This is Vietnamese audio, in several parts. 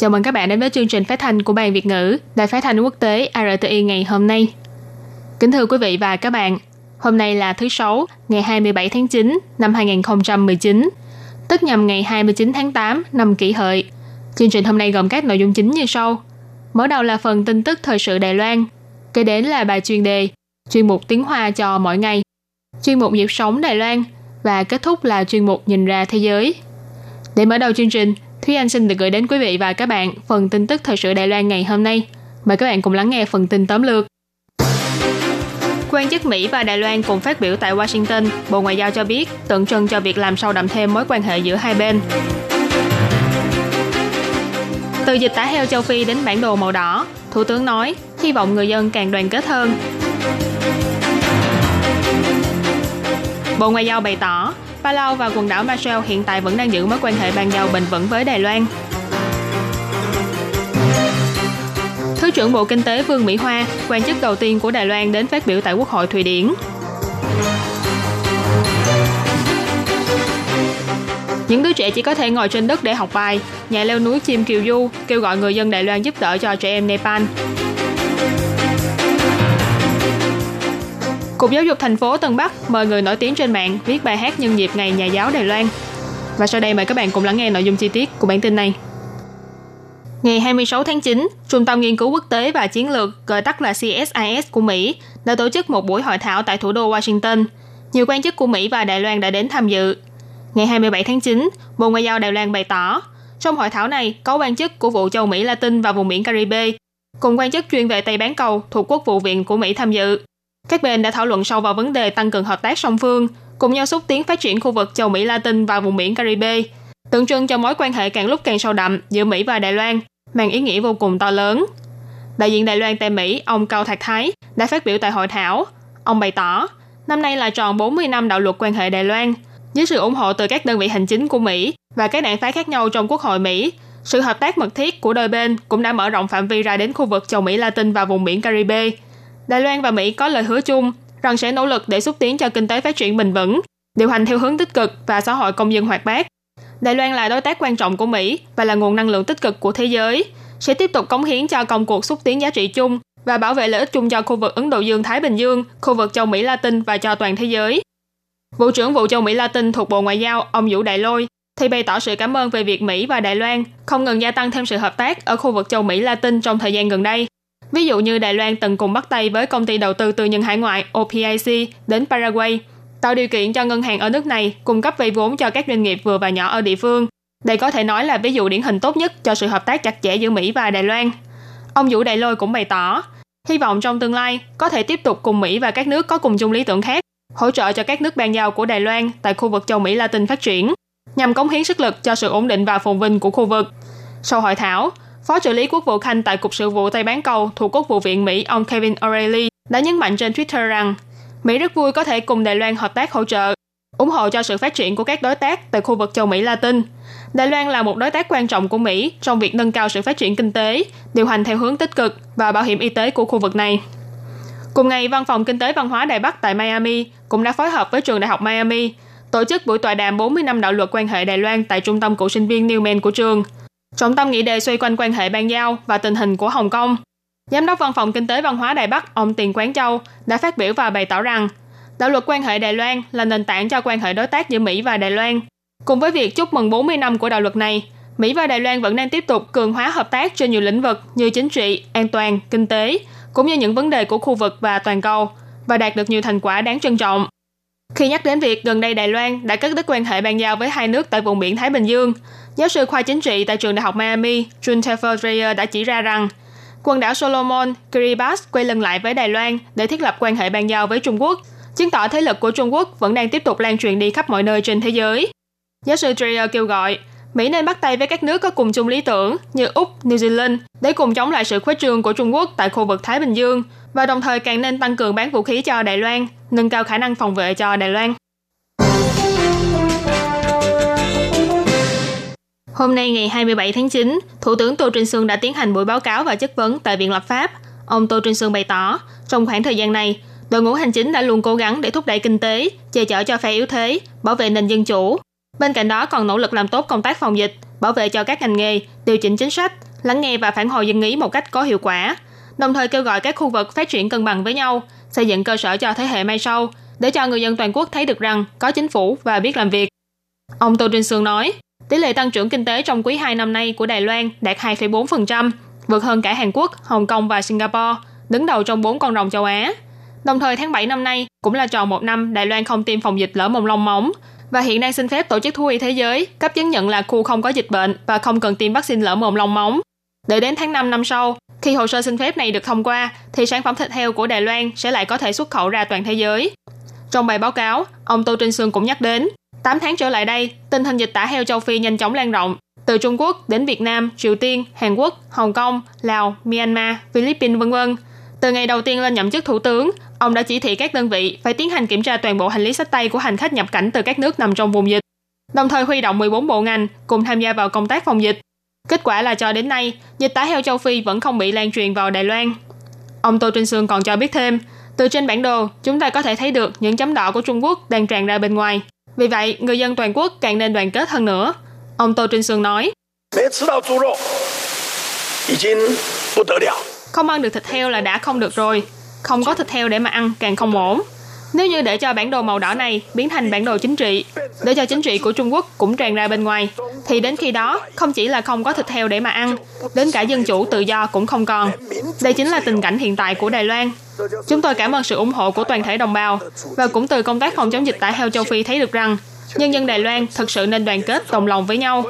Chào mừng các bạn đến với chương trình phát thanh của Ban Việt ngữ Đài Phát thanh Quốc tế RTI ngày hôm nay. Kính thưa quý vị và các bạn, hôm nay là thứ Sáu, ngày 27 tháng 9 năm 2019, tức nhằm ngày 29 tháng 8 năm kỷ hợi. Chương trình hôm nay gồm các nội dung chính như sau. Mở đầu là phần tin tức thời sự Đài Loan, kế đến là bài chuyên đề, chuyên mục tiếng Hoa cho mỗi ngày, chuyên mục nhịp sống Đài Loan và kết thúc là chuyên mục nhìn ra thế giới. Để mở đầu chương trình, Thúy Anh xin được gửi đến quý vị và các bạn phần tin tức thời sự Đài Loan ngày hôm nay. Mời các bạn cùng lắng nghe phần tin tóm lược. Quan chức Mỹ và Đài Loan cùng phát biểu tại Washington, Bộ Ngoại giao cho biết tượng trưng cho việc làm sâu đậm thêm mối quan hệ giữa hai bên. Từ dịch tả heo châu Phi đến bản đồ màu đỏ, Thủ tướng nói hy vọng người dân càng đoàn kết hơn. Bộ Ngoại giao bày tỏ Palau và quần đảo Marshall hiện tại vẫn đang giữ mối quan hệ bàn giao bền vững với Đài Loan. Thứ trưởng Bộ Kinh tế Vương Mỹ Hoa, quan chức đầu tiên của Đài Loan đến phát biểu tại Quốc hội Thụy Điển. Những đứa trẻ chỉ có thể ngồi trên đất để học bài. Nhà leo núi chim Kiều Du kêu gọi người dân Đài Loan giúp đỡ cho trẻ em Nepal. Cục Giáo dục thành phố Tân Bắc mời người nổi tiếng trên mạng viết bài hát nhân dịp Ngày Nhà giáo Đài Loan. Và sau đây mời các bạn cùng lắng nghe nội dung chi tiết của bản tin này. Ngày 26 tháng 9, Trung tâm Nghiên cứu Quốc tế và Chiến lược, gọi tắt là CSIS của Mỹ, đã tổ chức một buổi hội thảo tại thủ đô Washington. Nhiều quan chức của Mỹ và Đài Loan đã đến tham dự. Ngày 27 tháng 9, Bộ Ngoại giao Đài Loan bày tỏ, trong hội thảo này có quan chức của vụ châu Mỹ Latin và vùng biển Caribe, cùng quan chức chuyên về Tây Bán Cầu thuộc Quốc vụ viện của Mỹ tham dự. Các bên đã thảo luận sâu vào vấn đề tăng cường hợp tác song phương, cùng nhau xúc tiến phát triển khu vực châu Mỹ Latin và vùng biển Caribe, tượng trưng cho mối quan hệ càng lúc càng sâu đậm giữa Mỹ và Đài Loan, mang ý nghĩa vô cùng to lớn. Đại diện Đài Loan tại Mỹ, ông Cao Thạc Thái, đã phát biểu tại hội thảo. Ông bày tỏ, năm nay là tròn 40 năm đạo luật quan hệ Đài Loan, với sự ủng hộ từ các đơn vị hành chính của Mỹ và các đảng phái khác nhau trong Quốc hội Mỹ, sự hợp tác mật thiết của đôi bên cũng đã mở rộng phạm vi ra đến khu vực châu Mỹ Latin và vùng biển Caribe. Đài Loan và Mỹ có lời hứa chung rằng sẽ nỗ lực để xúc tiến cho kinh tế phát triển bền vững, điều hành theo hướng tích cực và xã hội công dân hoạt bát. Đài Loan là đối tác quan trọng của Mỹ và là nguồn năng lượng tích cực của thế giới, sẽ tiếp tục cống hiến cho công cuộc xúc tiến giá trị chung và bảo vệ lợi ích chung cho khu vực Ấn Độ Dương-Thái Bình Dương, khu vực châu Mỹ Latin và cho toàn thế giới. Vụ trưởng vụ châu Mỹ Latin thuộc Bộ Ngoại giao, ông Vũ Đại Lôi, thì bày tỏ sự cảm ơn về việc Mỹ và Đài Loan không ngừng gia tăng thêm sự hợp tác ở khu vực châu Mỹ Latin trong thời gian gần đây. Ví dụ như Đài Loan từng cùng bắt tay với công ty đầu tư tư nhân hải ngoại OPIC đến Paraguay, tạo điều kiện cho ngân hàng ở nước này cung cấp vay vốn cho các doanh nghiệp vừa và nhỏ ở địa phương. Đây có thể nói là ví dụ điển hình tốt nhất cho sự hợp tác chặt chẽ giữa Mỹ và Đài Loan. Ông Vũ Đại Lôi cũng bày tỏ, hy vọng trong tương lai có thể tiếp tục cùng Mỹ và các nước có cùng chung lý tưởng khác hỗ trợ cho các nước ban giao của Đài Loan tại khu vực châu Mỹ Latin phát triển, nhằm cống hiến sức lực cho sự ổn định và phồn vinh của khu vực. Sau hội thảo, Phó trợ lý quốc vụ Khanh tại Cục Sự vụ Tây Bán Cầu thuộc Quốc vụ viện Mỹ ông Kevin O'Reilly đã nhấn mạnh trên Twitter rằng Mỹ rất vui có thể cùng Đài Loan hợp tác hỗ trợ, ủng hộ cho sự phát triển của các đối tác tại khu vực châu Mỹ Latin. Đài Loan là một đối tác quan trọng của Mỹ trong việc nâng cao sự phát triển kinh tế, điều hành theo hướng tích cực và bảo hiểm y tế của khu vực này. Cùng ngày, Văn phòng Kinh tế Văn hóa Đài Bắc tại Miami cũng đã phối hợp với trường Đại học Miami tổ chức buổi tọa đàm 40 năm đạo luật quan hệ Đài Loan tại trung tâm cựu sinh viên Newman của trường. Trọng tâm nghị đề xoay quanh quan hệ ban giao và tình hình của Hồng Kông. Giám đốc Văn phòng Kinh tế Văn hóa Đài Bắc, ông Tiền Quán Châu, đã phát biểu và bày tỏ rằng đạo luật quan hệ Đài Loan là nền tảng cho quan hệ đối tác giữa Mỹ và Đài Loan. Cùng với việc chúc mừng 40 năm của đạo luật này, Mỹ và Đài Loan vẫn đang tiếp tục cường hóa hợp tác trên nhiều lĩnh vực như chính trị, an toàn, kinh tế, cũng như những vấn đề của khu vực và toàn cầu, và đạt được nhiều thành quả đáng trân trọng. Khi nhắc đến việc gần đây Đài Loan đã cắt đứt quan hệ bàn giao với hai nước tại vùng biển Thái Bình Dương, giáo sư khoa chính trị tại trường đại học Miami, Jun Tefer Dreyer đã chỉ ra rằng quần đảo Solomon, Kiribati quay lưng lại với Đài Loan để thiết lập quan hệ bàn giao với Trung Quốc, chứng tỏ thế lực của Trung Quốc vẫn đang tiếp tục lan truyền đi khắp mọi nơi trên thế giới. Giáo sư Dreyer kêu gọi Mỹ nên bắt tay với các nước có cùng chung lý tưởng như Úc, New Zealand để cùng chống lại sự khuếch trương của Trung Quốc tại khu vực Thái Bình Dương và đồng thời càng nên tăng cường bán vũ khí cho Đài Loan, nâng cao khả năng phòng vệ cho Đài Loan. Hôm nay ngày 27 tháng 9, Thủ tướng Tô Trinh Sương đã tiến hành buổi báo cáo và chất vấn tại Viện Lập pháp. Ông Tô Trinh Sương bày tỏ, trong khoảng thời gian này, đội ngũ hành chính đã luôn cố gắng để thúc đẩy kinh tế, che chở cho phe yếu thế, bảo vệ nền dân chủ. Bên cạnh đó còn nỗ lực làm tốt công tác phòng dịch, bảo vệ cho các ngành nghề, điều chỉnh chính sách, lắng nghe và phản hồi dân ý một cách có hiệu quả. Đồng thời kêu gọi các khu vực phát triển cân bằng với nhau, xây dựng cơ sở cho thế hệ mai sau, để cho người dân toàn quốc thấy được rằng có chính phủ và biết làm việc. Ông Tô Trinh Sương nói, tỷ lệ tăng trưởng kinh tế trong quý 2 năm nay của Đài Loan đạt 2,4%, vượt hơn cả Hàn Quốc, Hồng Kông và Singapore, đứng đầu trong bốn con rồng châu Á. Đồng thời tháng 7 năm nay cũng là tròn một năm Đài Loan không tiêm phòng dịch lở mồm long móng và hiện đang xin phép Tổ chức Thú y Thế giới cấp chứng nhận là khu không có dịch bệnh và không cần tiêm vaccine lở mồm long móng. Để đến tháng 5 năm sau, khi hồ sơ xin phép này được thông qua, thì sản phẩm thịt heo của Đài Loan sẽ lại có thể xuất khẩu ra toàn thế giới. Trong bài báo cáo, ông Tô Trinh Sương cũng nhắc đến, 8 tháng trở lại đây, tình hình dịch tả heo châu Phi nhanh chóng lan rộng, từ Trung Quốc đến Việt Nam, Triều Tiên, Hàn Quốc, Hồng Kông, Lào, Myanmar, Philippines vân vân. Từ ngày đầu tiên lên nhậm chức thủ tướng, ông đã chỉ thị các đơn vị phải tiến hành kiểm tra toàn bộ hành lý sách tay của hành khách nhập cảnh từ các nước nằm trong vùng dịch, đồng thời huy động 14 bộ ngành cùng tham gia vào công tác phòng dịch. Kết quả là cho đến nay, dịch tả heo châu Phi vẫn không bị lan truyền vào Đài Loan. Ông Tô Trinh Sương còn cho biết thêm, từ trên bản đồ, chúng ta có thể thấy được những chấm đỏ của Trung Quốc đang tràn ra bên ngoài. Vì vậy, người dân toàn quốc càng nên đoàn kết hơn nữa. Ông Tô Trinh Sương nói, không ăn được thịt heo là đã không được rồi. Không có thịt heo để mà ăn càng không ổn. Nếu như để cho bản đồ màu đỏ này biến thành bản đồ chính trị, để cho chính trị của Trung Quốc cũng tràn ra bên ngoài, thì đến khi đó không chỉ là không có thịt heo để mà ăn, đến cả dân chủ tự do cũng không còn. Đây chính là tình cảnh hiện tại của Đài Loan. Chúng tôi cảm ơn sự ủng hộ của toàn thể đồng bào và cũng từ công tác phòng chống dịch tả heo châu Phi thấy được rằng nhân dân Đài Loan thực sự nên đoàn kết đồng lòng với nhau.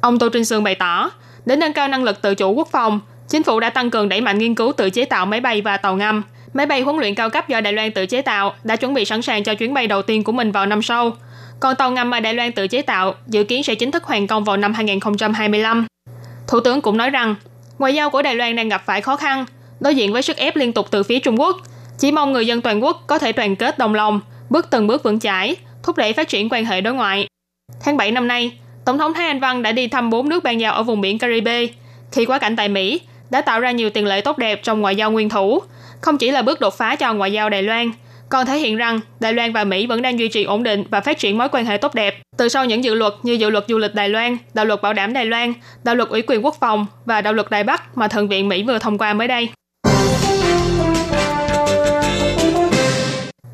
Ông Tô Trinh Sương bày tỏ, để nâng cao năng lực tự chủ quốc phòng, chính phủ đã tăng cường đẩy mạnh nghiên cứu tự chế tạo máy bay và tàu ngầm. Máy bay huấn luyện cao cấp do Đài Loan tự chế tạo đã chuẩn bị sẵn sàng cho chuyến bay đầu tiên của mình vào năm sau. Còn tàu ngầm mà Đài Loan tự chế tạo dự kiến sẽ chính thức hoàn công vào năm 2025. Thủ tướng cũng nói rằng, ngoại giao của Đài Loan đang gặp phải khó khăn, đối diện với sức ép liên tục từ phía Trung Quốc. Chỉ mong người dân toàn quốc có thể đoàn kết đồng lòng, bước từng bước vững chãi, thúc đẩy phát triển quan hệ đối ngoại. Tháng 7 năm nay, Tổng thống Thái Anh Văn đã đi thăm bốn nước ban giao ở vùng biển Caribe. Khi quá cảnh tại Mỹ, đã tạo ra nhiều tiền lệ tốt đẹp trong ngoại giao nguyên thủ, không chỉ là bước đột phá cho ngoại giao Đài Loan, còn thể hiện rằng Đài Loan và Mỹ vẫn đang duy trì ổn định và phát triển mối quan hệ tốt đẹp. Từ sau những dự luật như dự luật du lịch Đài Loan, đạo luật bảo đảm Đài Loan, đạo luật ủy quyền quốc phòng và đạo luật Đài Bắc mà Thượng viện Mỹ vừa thông qua mới đây.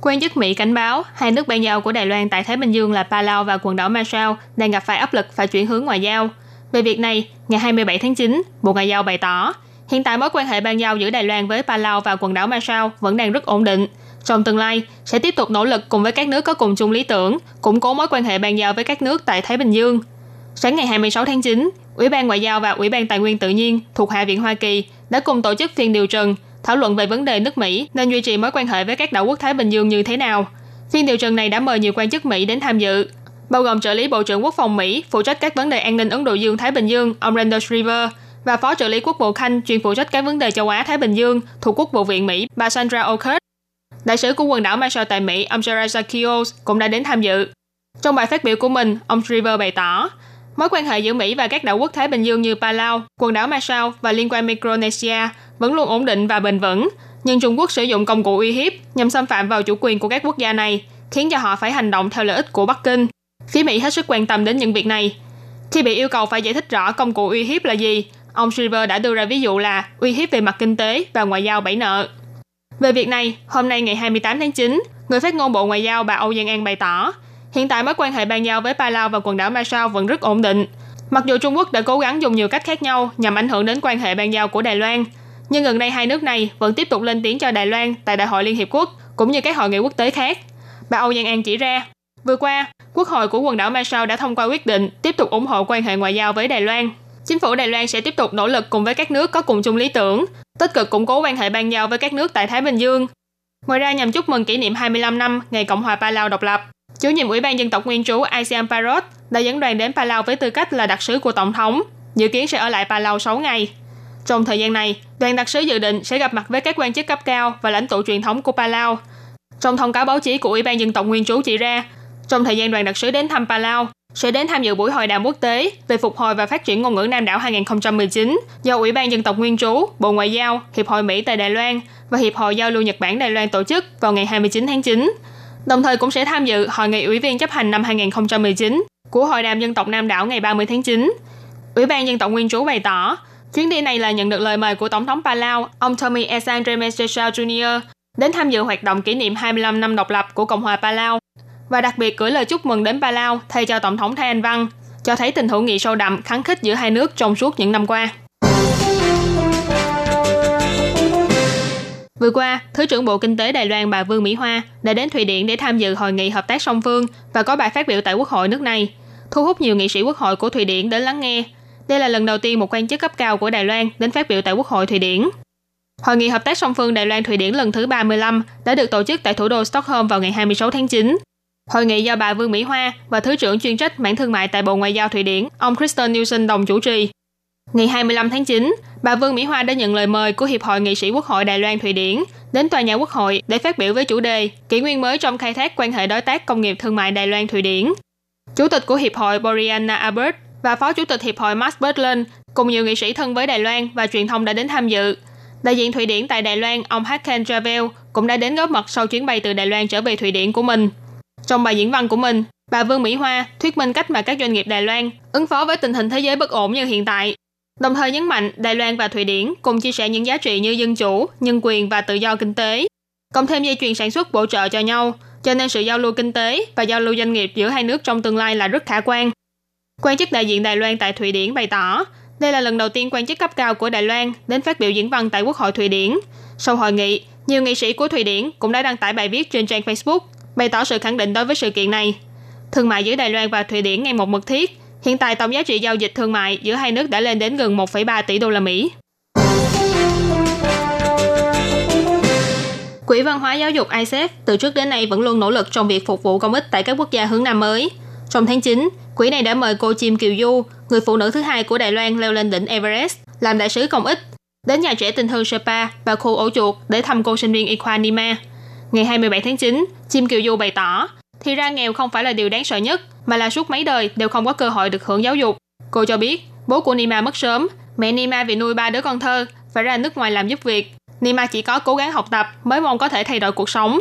Quan chức Mỹ cảnh báo hai nước ban giao của Đài Loan tại Thái Bình Dương là Palau và quần đảo Marshall đang gặp phải áp lực phải chuyển hướng ngoại giao. Về việc này, ngày 27 tháng 9, Bộ Ngoại giao bày tỏ, hiện tại mối quan hệ ban giao giữa Đài Loan với Palau và quần đảo Marshall vẫn đang rất ổn định. Trong tương lai, sẽ tiếp tục nỗ lực cùng với các nước có cùng chung lý tưởng, củng cố mối quan hệ ban giao với các nước tại Thái Bình Dương. Sáng ngày 26 tháng 9, Ủy ban Ngoại giao và Ủy ban Tài nguyên tự nhiên thuộc Hạ viện Hoa Kỳ đã cùng tổ chức phiên điều trần thảo luận về vấn đề nước Mỹ nên duy trì mối quan hệ với các đảo quốc Thái Bình Dương như thế nào. Phiên điều trần này đã mời nhiều quan chức Mỹ đến tham dự, bao gồm trợ lý Bộ trưởng Quốc phòng Mỹ phụ trách các vấn đề an ninh Ấn Độ Dương-Thái Bình Dương, ông Randall Shriver, và Phó trợ lý Quốc vụ Khanh chuyên phụ trách các vấn đề châu Á-Thái Bình Dương thuộc Quốc vụ viện Mỹ, bà Sandra Oakert. Đại sứ của quần đảo Marshall tại Mỹ, ông Sarah Kios cũng đã đến tham dự. Trong bài phát biểu của mình, ông River bày tỏ, mối quan hệ giữa Mỹ và các đảo quốc Thái Bình Dương như Palau, quần đảo Marshall và liên quan Micronesia vẫn luôn ổn định và bền vững, nhưng Trung Quốc sử dụng công cụ uy hiếp nhằm xâm phạm vào chủ quyền của các quốc gia này, khiến cho họ phải hành động theo lợi ích của Bắc Kinh. Phía Mỹ hết sức quan tâm đến những việc này. Khi bị yêu cầu phải giải thích rõ công cụ uy hiếp là gì, ông Silver đã đưa ra ví dụ là uy hiếp về mặt kinh tế và ngoại giao bẫy nợ. Về việc này, hôm nay ngày 28 tháng 9, người phát ngôn Bộ Ngoại giao bà Âu Giang An bày tỏ, hiện tại mối quan hệ ban giao với Palau và quần đảo Marshall vẫn rất ổn định. Mặc dù Trung Quốc đã cố gắng dùng nhiều cách khác nhau nhằm ảnh hưởng đến quan hệ ban giao của Đài Loan, nhưng gần đây hai nước này vẫn tiếp tục lên tiếng cho Đài Loan tại Đại hội Liên Hiệp Quốc cũng như các hội nghị quốc tế khác. Bà Âu Giang An chỉ ra, vừa qua, Quốc hội của quần đảo Marshall đã thông qua quyết định tiếp tục ủng hộ quan hệ ngoại giao với Đài Loan. Chính phủ Đài Loan sẽ tiếp tục nỗ lực cùng với các nước có cùng chung lý tưởng, tích cực củng cố quan hệ ban giao với các nước tại Thái Bình Dương. Ngoài ra nhằm chúc mừng kỷ niệm 25 năm ngày Cộng hòa Palau độc lập, chủ nhiệm Ủy ban dân tộc nguyên trú Asean Parrot đã dẫn đoàn đến Palau với tư cách là đặc sứ của Tổng thống, dự kiến sẽ ở lại Palau 6 ngày. Trong thời gian này, đoàn đặc sứ dự định sẽ gặp mặt với các quan chức cấp cao và lãnh tụ truyền thống của Palau. Trong thông cáo báo chí của Ủy ban dân tộc nguyên trú chỉ ra, trong thời gian đoàn đặc sứ đến thăm Palau, sẽ đến tham dự buổi hội đàm quốc tế về phục hồi và phát triển ngôn ngữ Nam đảo 2019 do Ủy ban dân tộc nguyên trú, Bộ Ngoại giao, Hiệp hội Mỹ tại Đài Loan và Hiệp hội Giao lưu Nhật Bản Đài Loan tổ chức vào ngày 29 tháng 9. Đồng thời cũng sẽ tham dự hội nghị ủy viên chấp hành năm 2019 của Hội đàm dân tộc Nam đảo ngày 30 tháng 9. Ủy ban dân tộc nguyên trú bày tỏ, chuyến đi này là nhận được lời mời của Tổng thống Palau, ông Tommy Esandre Mestechao Jr. đến tham dự hoạt động kỷ niệm 25 năm độc lập của Cộng hòa Palau và đặc biệt gửi lời chúc mừng đến Palau thay cho Tổng thống Thái Anh Văn, cho thấy tình hữu nghị sâu đậm, kháng khích giữa hai nước trong suốt những năm qua. Vừa qua, Thứ trưởng Bộ Kinh tế Đài Loan bà Vương Mỹ Hoa đã đến Thụy Điển để tham dự hội nghị hợp tác song phương và có bài phát biểu tại Quốc hội nước này, thu hút nhiều nghị sĩ Quốc hội của Thụy Điển đến lắng nghe. Đây là lần đầu tiên một quan chức cấp cao của Đài Loan đến phát biểu tại Quốc hội Thụy Điển. Hội nghị hợp tác song phương Đài Loan Thụy Điển lần thứ 35 đã được tổ chức tại thủ đô Stockholm vào ngày 26 tháng 9 Hội nghị do bà Vương Mỹ Hoa và Thứ trưởng chuyên trách mảng thương mại tại Bộ Ngoại giao Thụy Điển, ông Kristen Nielsen đồng chủ trì. Ngày 25 tháng 9, bà Vương Mỹ Hoa đã nhận lời mời của Hiệp hội Nghị sĩ Quốc hội Đài Loan Thụy Điển đến tòa nhà Quốc hội để phát biểu với chủ đề kỷ nguyên mới trong khai thác quan hệ đối tác công nghiệp thương mại Đài Loan Thụy Điển. Chủ tịch của Hiệp hội Boriana Albert và Phó Chủ tịch Hiệp hội Max Bertland cùng nhiều nghị sĩ thân với Đài Loan và truyền thông đã đến tham dự. Đại diện Thụy Điển tại Đài Loan, ông Hakan Javel cũng đã đến góp mặt sau chuyến bay từ Đài Loan trở về Thụy Điển của mình. Trong bài diễn văn của mình, bà Vương Mỹ Hoa thuyết minh cách mà các doanh nghiệp Đài Loan ứng phó với tình hình thế giới bất ổn như hiện tại. Đồng thời nhấn mạnh Đài Loan và Thụy Điển cùng chia sẻ những giá trị như dân chủ, nhân quyền và tự do kinh tế. Cộng thêm dây chuyền sản xuất bổ trợ cho nhau, cho nên sự giao lưu kinh tế và giao lưu doanh nghiệp giữa hai nước trong tương lai là rất khả quan. Quan chức đại diện Đài Loan tại Thụy Điển bày tỏ, đây là lần đầu tiên quan chức cấp cao của Đài Loan đến phát biểu diễn văn tại Quốc hội Thụy Điển. Sau hội nghị, nhiều nghị sĩ của Thụy Điển cũng đã đăng tải bài viết trên trang Facebook bày tỏ sự khẳng định đối với sự kiện này. Thương mại giữa Đài Loan và Thụy Điển ngày một mật thiết. Hiện tại tổng giá trị giao dịch thương mại giữa hai nước đã lên đến gần 1,3 tỷ đô la Mỹ. Quỹ văn hóa giáo dục ISEF từ trước đến nay vẫn luôn nỗ lực trong việc phục vụ công ích tại các quốc gia hướng Nam mới. Trong tháng 9, quỹ này đã mời cô Chim Kiều Du, người phụ nữ thứ hai của Đài Loan leo lên đỉnh Everest, làm đại sứ công ích, đến nhà trẻ tình thương Sapa và khu ổ chuột để thăm cô sinh viên Y khoa Nima. Ngày 27 tháng 9, Chim Kiều Du bày tỏ, thì ra nghèo không phải là điều đáng sợ nhất, mà là suốt mấy đời đều không có cơ hội được hưởng giáo dục. Cô cho biết, bố của Nima mất sớm, mẹ Nima vì nuôi ba đứa con thơ, phải ra nước ngoài làm giúp việc. Nima chỉ có cố gắng học tập mới mong có thể thay đổi cuộc sống.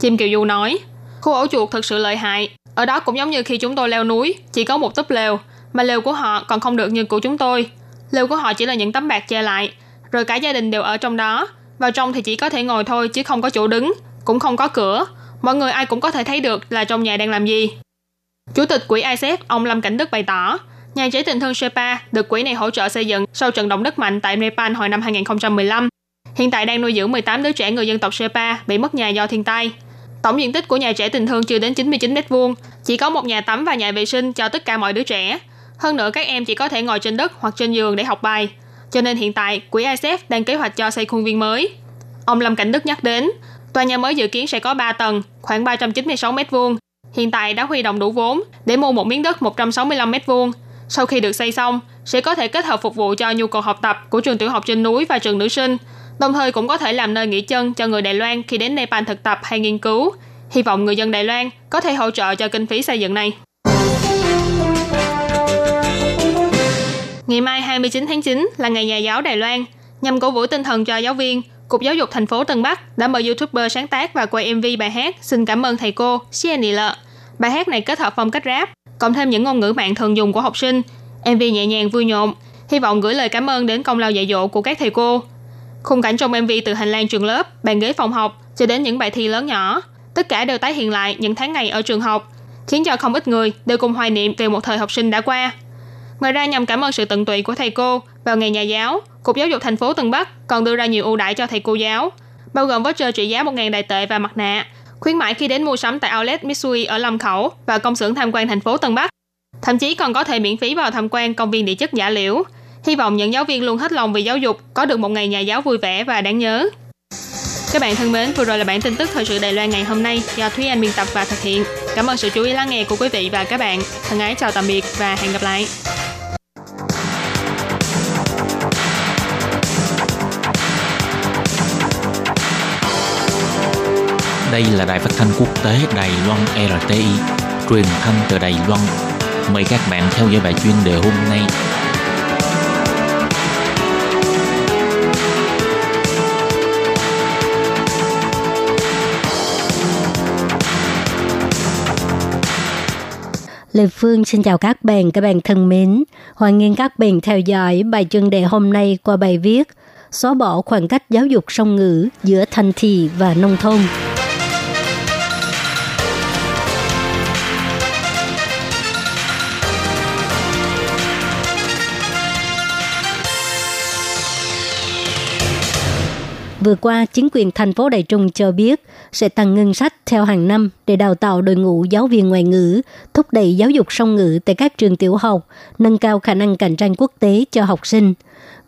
Chim Kiều Du nói, khu ổ chuột thật sự lợi hại. Ở đó cũng giống như khi chúng tôi leo núi, chỉ có một túp lều, mà lều của họ còn không được như của chúng tôi. Lều của họ chỉ là những tấm bạc che lại, rồi cả gia đình đều ở trong đó. Vào trong thì chỉ có thể ngồi thôi chứ không có chỗ đứng, cũng không có cửa. Mọi người ai cũng có thể thấy được là trong nhà đang làm gì. Chủ tịch quỹ ICF ông Lâm Cảnh Đức bày tỏ, nhà trẻ tình thương Sepa được quỹ này hỗ trợ xây dựng sau trận động đất mạnh tại Nepal hồi năm 2015. Hiện tại đang nuôi dưỡng 18 đứa trẻ người dân tộc Sepa bị mất nhà do thiên tai. Tổng diện tích của nhà trẻ tình thương chưa đến 99 m2, chỉ có một nhà tắm và nhà vệ sinh cho tất cả mọi đứa trẻ. Hơn nữa các em chỉ có thể ngồi trên đất hoặc trên giường để học bài. Cho nên hiện tại, quỹ ICF đang kế hoạch cho xây khuôn viên mới. Ông Lâm Cảnh Đức nhắc đến, Tòa nhà mới dự kiến sẽ có 3 tầng, khoảng 396 m2. Hiện tại đã huy động đủ vốn để mua một miếng đất 165 m2. Sau khi được xây xong, sẽ có thể kết hợp phục vụ cho nhu cầu học tập của trường tiểu học trên núi và trường nữ sinh, đồng thời cũng có thể làm nơi nghỉ chân cho người Đài Loan khi đến Nepal thực tập hay nghiên cứu. Hy vọng người dân Đài Loan có thể hỗ trợ cho kinh phí xây dựng này. Ngày mai 29 tháng 9 là ngày nhà giáo Đài Loan, nhằm cổ vũ tinh thần cho giáo viên, Cục Giáo dục thành phố Tân Bắc đã mời YouTuber sáng tác và quay MV bài hát Xin cảm ơn thầy cô, Sienny Lợ. Bài hát này kết hợp phong cách rap, cộng thêm những ngôn ngữ mạng thường dùng của học sinh. MV nhẹ nhàng vui nhộn, hy vọng gửi lời cảm ơn đến công lao dạy dỗ của các thầy cô. Khung cảnh trong MV từ hành lang trường lớp, bàn ghế phòng học cho đến những bài thi lớn nhỏ, tất cả đều tái hiện lại những tháng ngày ở trường học, khiến cho không ít người đều cùng hoài niệm về một thời học sinh đã qua. Ngoài ra nhằm cảm ơn sự tận tụy của thầy cô vào ngày nhà giáo, Cục Giáo dục thành phố Tân Bắc còn đưa ra nhiều ưu đãi cho thầy cô giáo, bao gồm voucher trị giá 1.000 đại tệ và mặt nạ, khuyến mãi khi đến mua sắm tại Outlet Mitsui ở Lâm Khẩu và công xưởng tham quan thành phố Tân Bắc. Thậm chí còn có thể miễn phí vào tham quan công viên địa chất giả liễu. Hy vọng những giáo viên luôn hết lòng vì giáo dục có được một ngày nhà giáo vui vẻ và đáng nhớ. Các bạn thân mến, vừa rồi là bản tin tức thời sự Đài Loan ngày hôm nay do Thúy Anh biên tập và thực hiện. Cảm ơn sự chú ý lắng nghe của quý vị và các bạn. Thân ái chào tạm biệt và hẹn gặp lại. Đây là đài phát thanh quốc tế Đài Loan RTI, truyền thanh từ Đài Loan. Mời các bạn theo dõi bài chuyên đề hôm nay. Lê Phương xin chào các bạn, các bạn thân mến. Hoan nghênh các bạn theo dõi bài chuyên đề hôm nay qua bài viết Xóa bỏ khoảng cách giáo dục song ngữ giữa thành thị và nông thôn. Vừa qua, chính quyền thành phố Đài Trung cho biết sẽ tăng ngân sách theo hàng năm để đào tạo đội ngũ giáo viên ngoại ngữ, thúc đẩy giáo dục song ngữ tại các trường tiểu học, nâng cao khả năng cạnh tranh quốc tế cho học sinh.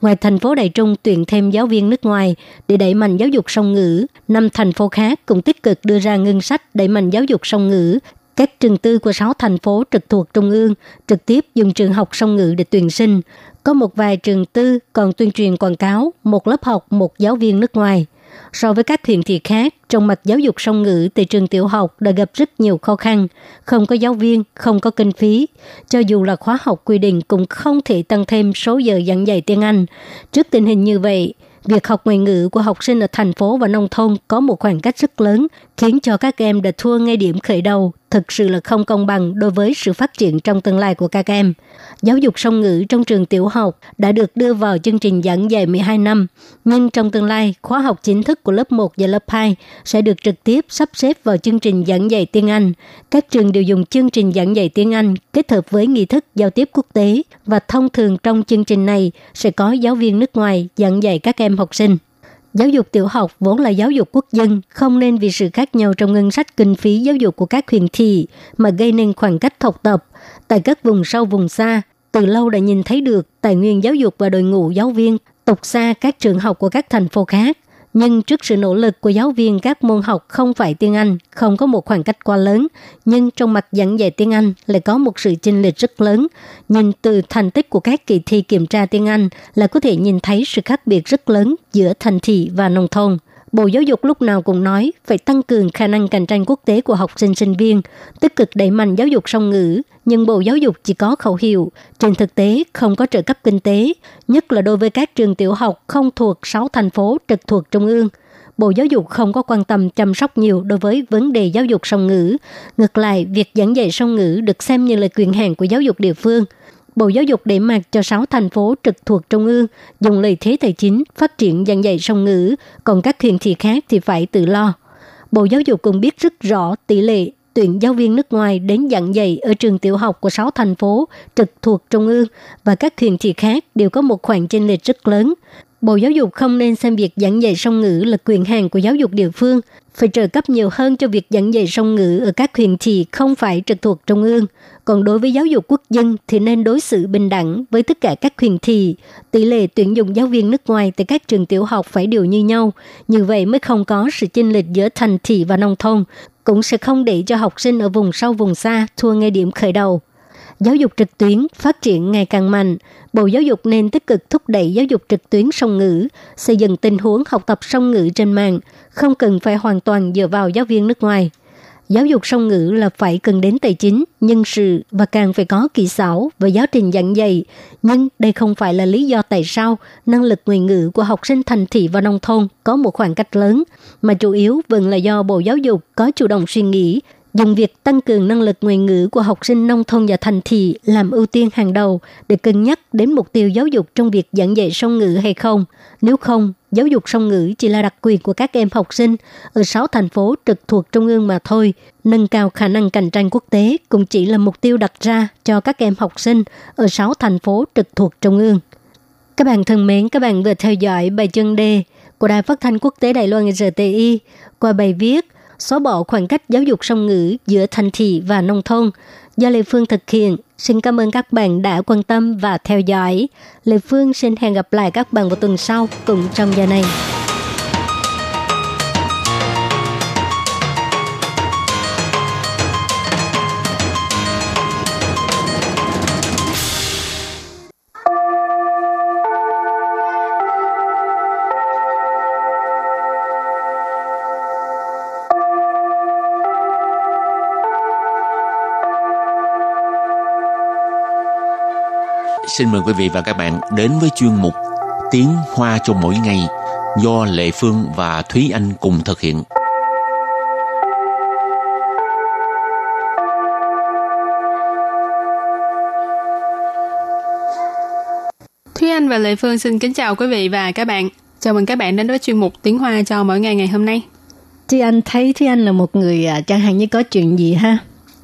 Ngoài thành phố Đài Trung tuyển thêm giáo viên nước ngoài để đẩy mạnh giáo dục song ngữ, năm thành phố khác cũng tích cực đưa ra ngân sách đẩy mạnh giáo dục song ngữ các trường tư của 6 thành phố trực thuộc Trung ương trực tiếp dùng trường học song ngữ để tuyển sinh. Có một vài trường tư còn tuyên truyền quảng cáo một lớp học một giáo viên nước ngoài. So với các huyện thị khác, trong mặt giáo dục song ngữ tại trường tiểu học đã gặp rất nhiều khó khăn. Không có giáo viên, không có kinh phí. Cho dù là khóa học quy định cũng không thể tăng thêm số giờ giảng dạy tiếng Anh. Trước tình hình như vậy, việc học ngoại ngữ của học sinh ở thành phố và nông thôn có một khoảng cách rất lớn, khiến cho các em đã thua ngay điểm khởi đầu, thực sự là không công bằng đối với sự phát triển trong tương lai của các em. Giáo dục song ngữ trong trường tiểu học đã được đưa vào chương trình giảng dạy 12 năm, nhưng trong tương lai, khóa học chính thức của lớp 1 và lớp 2 sẽ được trực tiếp sắp xếp vào chương trình giảng dạy tiếng Anh. Các trường đều dùng chương trình giảng dạy tiếng Anh kết hợp với nghi thức giao tiếp quốc tế và thông thường trong chương trình này sẽ có giáo viên nước ngoài giảng dạy các em học sinh. Giáo dục tiểu học vốn là giáo dục quốc dân, không nên vì sự khác nhau trong ngân sách kinh phí giáo dục của các huyện thị mà gây nên khoảng cách học tập. Tại các vùng sâu vùng xa, từ lâu đã nhìn thấy được tài nguyên giáo dục và đội ngũ giáo viên tục xa các trường học của các thành phố khác. Nhưng trước sự nỗ lực của giáo viên các môn học không phải tiếng Anh, không có một khoảng cách quá lớn, nhưng trong mặt giảng dạy tiếng Anh lại có một sự chênh lệch rất lớn. Nhìn từ thành tích của các kỳ thi kiểm tra tiếng Anh là có thể nhìn thấy sự khác biệt rất lớn giữa thành thị và nông thôn. Bộ Giáo dục lúc nào cũng nói phải tăng cường khả năng cạnh tranh quốc tế của học sinh sinh viên, tích cực đẩy mạnh giáo dục song ngữ, nhưng Bộ Giáo dục chỉ có khẩu hiệu, trên thực tế không có trợ cấp kinh tế, nhất là đối với các trường tiểu học không thuộc 6 thành phố trực thuộc Trung ương. Bộ Giáo dục không có quan tâm chăm sóc nhiều đối với vấn đề giáo dục song ngữ. Ngược lại, việc giảng dạy song ngữ được xem như là quyền hạn của giáo dục địa phương – Bộ Giáo dục để mặt cho 6 thành phố trực thuộc Trung ương dùng lợi thế tài chính phát triển giảng dạy song ngữ, còn các huyện thị khác thì phải tự lo. Bộ Giáo dục cũng biết rất rõ tỷ lệ tuyển giáo viên nước ngoài đến giảng dạy ở trường tiểu học của 6 thành phố trực thuộc Trung ương và các huyện thị khác đều có một khoảng chênh lệch rất lớn. Bộ Giáo dục không nên xem việc giảng dạy song ngữ là quyền hạn của giáo dục địa phương, phải trợ cấp nhiều hơn cho việc giảng dạy song ngữ ở các huyện thị không phải trực thuộc Trung ương. Còn đối với giáo dục quốc dân thì nên đối xử bình đẳng với tất cả các huyện thị. Tỷ lệ tuyển dụng giáo viên nước ngoài tại các trường tiểu học phải đều như nhau. Như vậy mới không có sự chênh lệch giữa thành thị và nông thôn, cũng sẽ không để cho học sinh ở vùng sâu vùng xa thua ngay điểm khởi đầu giáo dục trực tuyến phát triển ngày càng mạnh, Bộ Giáo dục nên tích cực thúc đẩy giáo dục trực tuyến song ngữ, xây dựng tình huống học tập song ngữ trên mạng, không cần phải hoàn toàn dựa vào giáo viên nước ngoài. Giáo dục song ngữ là phải cần đến tài chính, nhân sự và càng phải có kỹ xảo và giáo trình giảng dạy. Nhưng đây không phải là lý do tại sao năng lực ngoại ngữ của học sinh thành thị và nông thôn có một khoảng cách lớn, mà chủ yếu vẫn là do Bộ Giáo dục có chủ động suy nghĩ dùng việc tăng cường năng lực ngoại ngữ của học sinh nông thôn và thành thị làm ưu tiên hàng đầu để cân nhắc đến mục tiêu giáo dục trong việc giảng dạy song ngữ hay không. Nếu không, giáo dục song ngữ chỉ là đặc quyền của các em học sinh ở 6 thành phố trực thuộc trung ương mà thôi. Nâng cao khả năng cạnh tranh quốc tế cũng chỉ là mục tiêu đặt ra cho các em học sinh ở 6 thành phố trực thuộc trung ương. Các bạn thân mến, các bạn vừa theo dõi bài chân đề của Đài Phát thanh Quốc tế Đài Loan RTI qua bài viết xóa bỏ khoảng cách giáo dục song ngữ giữa thành thị và nông thôn do Lê Phương thực hiện. Xin cảm ơn các bạn đã quan tâm và theo dõi. Lê Phương xin hẹn gặp lại các bạn vào tuần sau cùng trong giờ này. Xin mời quý vị và các bạn đến với chuyên mục Tiếng Hoa cho mỗi ngày do Lệ Phương và Thúy Anh cùng thực hiện. Thúy Anh và Lệ Phương xin kính chào quý vị và các bạn. Chào mừng các bạn đến với chuyên mục Tiếng Hoa cho mỗi ngày ngày hôm nay. Thúy Anh thấy Thúy Anh là một người à, chẳng hạn như có chuyện gì ha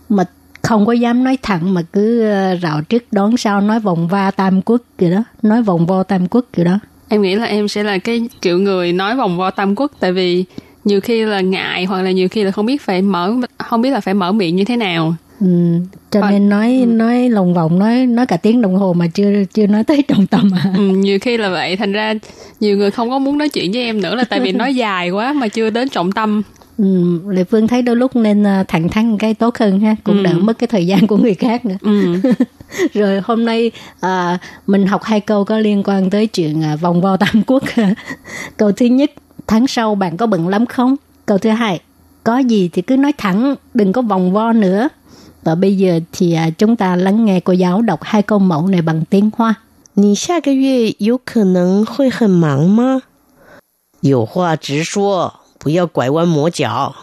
mà không có dám nói thẳng mà cứ à, rào trước đón sau nói vòng va tam quốc kiểu đó, nói vòng vo tam quốc kiểu đó. Em nghĩ là em sẽ là cái kiểu người nói vòng vo tam quốc tại vì nhiều khi là ngại hoặc là nhiều khi là không biết phải mở không biết là phải mở miệng như thế nào. Ừ, cho Ờ, nên nói ừ. nói lòng vòng nói nói cả tiếng đồng hồ mà chưa chưa nói tới trọng tâm à. Ừ, nhiều khi là vậy thành ra nhiều người không có muốn nói chuyện với em nữa là tại vì nói dài quá mà chưa đến trọng tâm. Ừ, Lệ Phương thấy đôi lúc nên à, thẳng thắn cái tốt hơn ha, cũng Ừ. đỡ mất cái thời gian của người khác nữa. Ừ. Rồi hôm nay à, mình học hai câu có liên quan tới chuyện à, vòng vo tam quốc. câu thứ nhất, tháng sau bạn có bận lắm không? Câu thứ hai, có gì thì cứ nói thẳng, đừng có vòng vo nữa. Và bây giờ thì à, chúng ta lắng nghe cô giáo đọc hai câu mẫu này bằng tiếng Hoa. 你下个月有可能会很忙吗？有话直说， 不要拐弯抹角。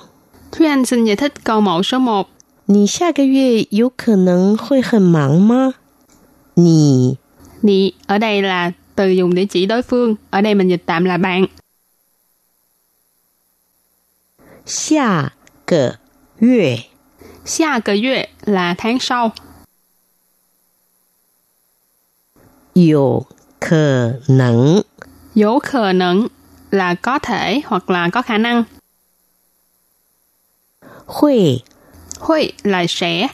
Thúy Anh xin giải thích câu mẫu số 1. 你下个月有可能会很忙吗？你 Nị ở đây là từ dùng để chỉ đối phương. Ở đây mình dịch tạm là bạn. 下个月 Xa cờ月là tháng sau. 有可能 Dỗ khờ nẫn là có thể hoặc là có khả năng. Hội Hội là sẽ.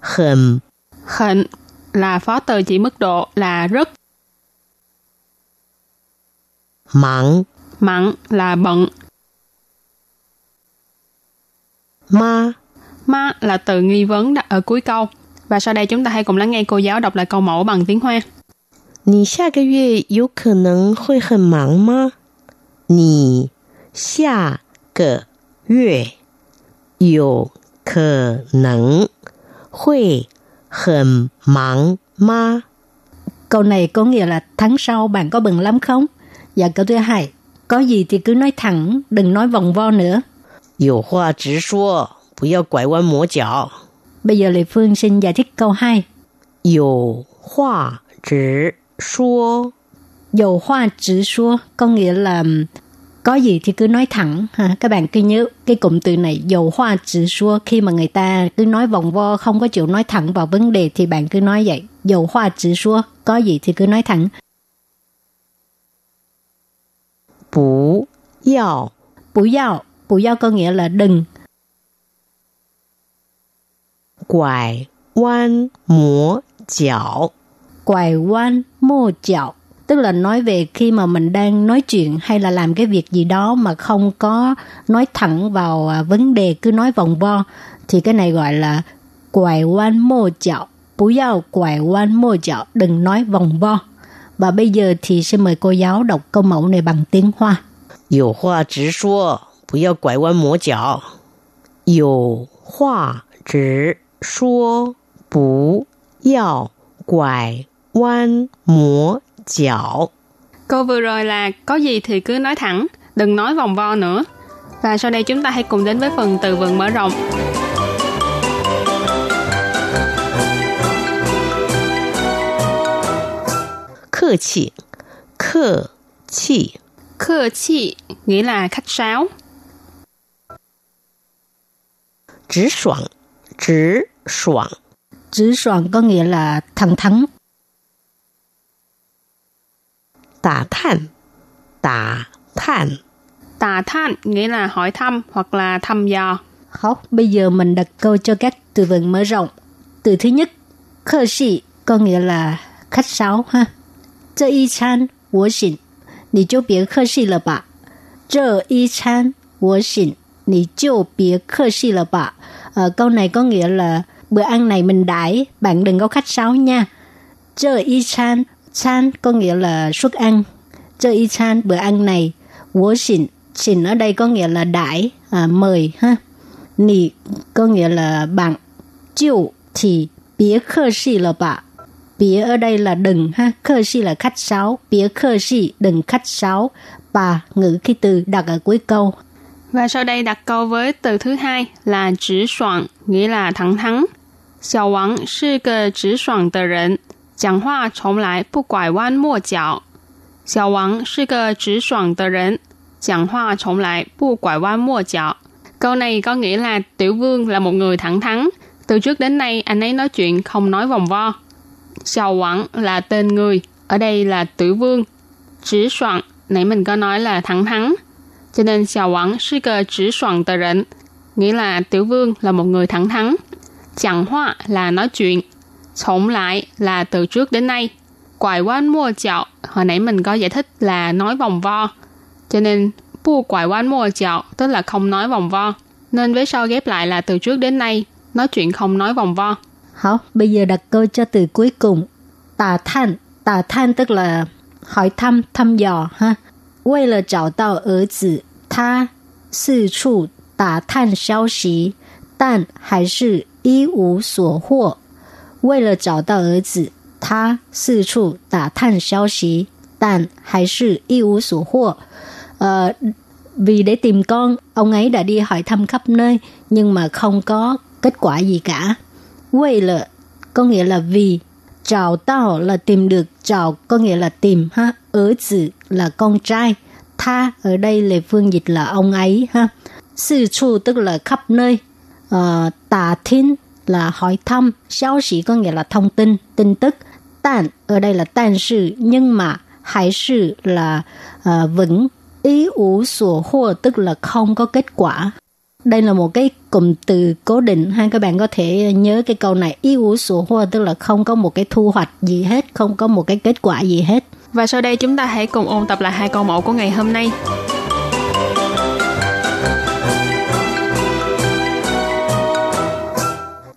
Hận Hận là phó từ chỉ mức độ là rất. Mặn Mặn là bận. Ma Ma là từ nghi vấn đặt ở cuối câu. Và sau đây chúng ta hãy cùng lắng nghe cô giáo đọc lại câu mẫu bằng tiếng Hoa. 你下个月有可能会很忙吗？你下个月有可能会很忙吗？ Câu này có nghĩa là tháng sau bạn có bận lắm không? Và câu thứ hai, có gì thì cứ nói thẳng, đừng nói vòng vo nữa. 有话直说，不要拐弯抹角。 Bây giờ Lê Phương xin giải thích câu 2. 有话直 说 dầu hoa chữ số có nghĩa là có gì thì cứ nói thẳng ha các bạn cứ nhớ cái cụm từ này dầu hoa chữ số khi mà người ta cứ nói vòng vo không có chịu nói thẳng vào vấn đề thì bạn cứ nói vậy dầu hoa chữ số có gì thì cứ nói thẳng。bù yào bù yào bù yào có nghĩa là đừng quải quan múa chảo quài quan mô chạo. Tức là nói về khi mà mình đang nói chuyện hay là làm cái việc gì đó mà không có nói thẳng vào à, vấn đề cứ nói vòng vo thì cái này gọi là quài quan mô chạo. Bú giao quài quan mô chạo đừng nói vòng vo. Và bây giờ thì xin mời cô giáo đọc câu mẫu này bằng tiếng hoa. Yêu hoa chỉ số, bú giao quài quan mô chạo. Yêu hoa chỉ số, bú giao quài Quan múa chảo. Câu vừa rồi là có gì thì cứ nói thẳng, đừng nói vòng vo nữa. Và sau đây chúng ta hãy cùng đến với phần từ vựng mở rộng. Khờ chỉ Khờ chỉ Khờ chỉ nghĩa là khách sáo. Chỉ soảng Chỉ soảng Chỉ soảng có nghĩa là thẳng thắn 打探，打探， Tà than nghĩa là hỏi thăm hoặc là thăm dò. Học, bây giờ mình đặt câu cho các từ vựng mở rộng. Từ thứ nhất, khơ sĩ có nghĩa là khách sáo ha. 这一餐我请，你就别客气了吧。这一餐我请，你就别客气了吧。Ờ, câu này có nghĩa là bữa ăn này mình đãi, bạn đừng có khách sáo nha. 这一餐 chan có nghĩa là suất ăn. 这一餐 bữa ăn này, 我请 xin ở đây có nghĩa là đãi, à, mời ha. Nì có nghĩa là bạn. Chiu thì 别客气了吧。别 ở đây là đừng ha, khơ si là khách sáo, bía khơ si đừng khách sáo. Bà ngữ khi từ đặt ở cuối câu. Và sau đây đặt câu với từ thứ hai là直爽, nghĩa là thẳng thắn. 小王是个直爽的人， 讲话从来不拐弯抹角。小王是个直爽的人，讲话从来不拐弯抹角. Câu này có nghĩa là Tiểu Vương là một người thẳng thắn. Từ trước đến nay anh ấy nói chuyện không nói vòng vo. Xiao Quảng là tên người, ở đây là Tiểu Vương. Chỉ soạn, nãy mình có nói là thẳng thắn. Cho nên Xiao Quảng là cái chỉ soạn tờ rịnh, nghĩa là Tiểu Vương là một người thẳng thắn. Chẳng hoa là nói chuyện. Trọng lại là từ trước đến nay. Quài quan mua chạo, hồi nãy mình có giải thích là nói vòng vo. Cho nên bu quài quan mua chạo tức là không nói vòng vo. Nên với sau ghép lại là từ trước đến nay, nói chuyện không nói vòng vo. Hảo, bây giờ đặt câu cho từ cuối cùng. Tà than, tà than tức là hỏi thăm, thăm dò ha. 为了找到儿子，他四处打探消息，但还是一无所获。 为了找到儿子，他四处打探消息，但还是一无所获。Ờ, vì để tìm con, ông ấy đã đi hỏi thăm khắp nơi, nhưng mà không có kết quả gì cả. Quay là có nghĩa là vì, trào tao là tìm được, trào có nghĩa là tìm ha, ở tử là con trai, tha ở đây là phương dịch là ông ấy ha. Sư chu tức là khắp nơi, uh, tà thiên là hỏi thăm, xiao sĩ có nghĩa là thông tin, tin tức, tàn ở đây là tàn sự, nhưng mà hay sự là uh, vững, ý ủ sổ hô tức là không có kết quả. Đây là một cái cụm từ cố định. Hai các bạn có thể nhớ cái câu này. Ý ủ sổ hô tức là không có một cái thu hoạch gì hết không có một cái kết quả gì hết. Và sau đây chúng ta hãy cùng ôn tập lại hai câu mẫu của ngày hôm nay.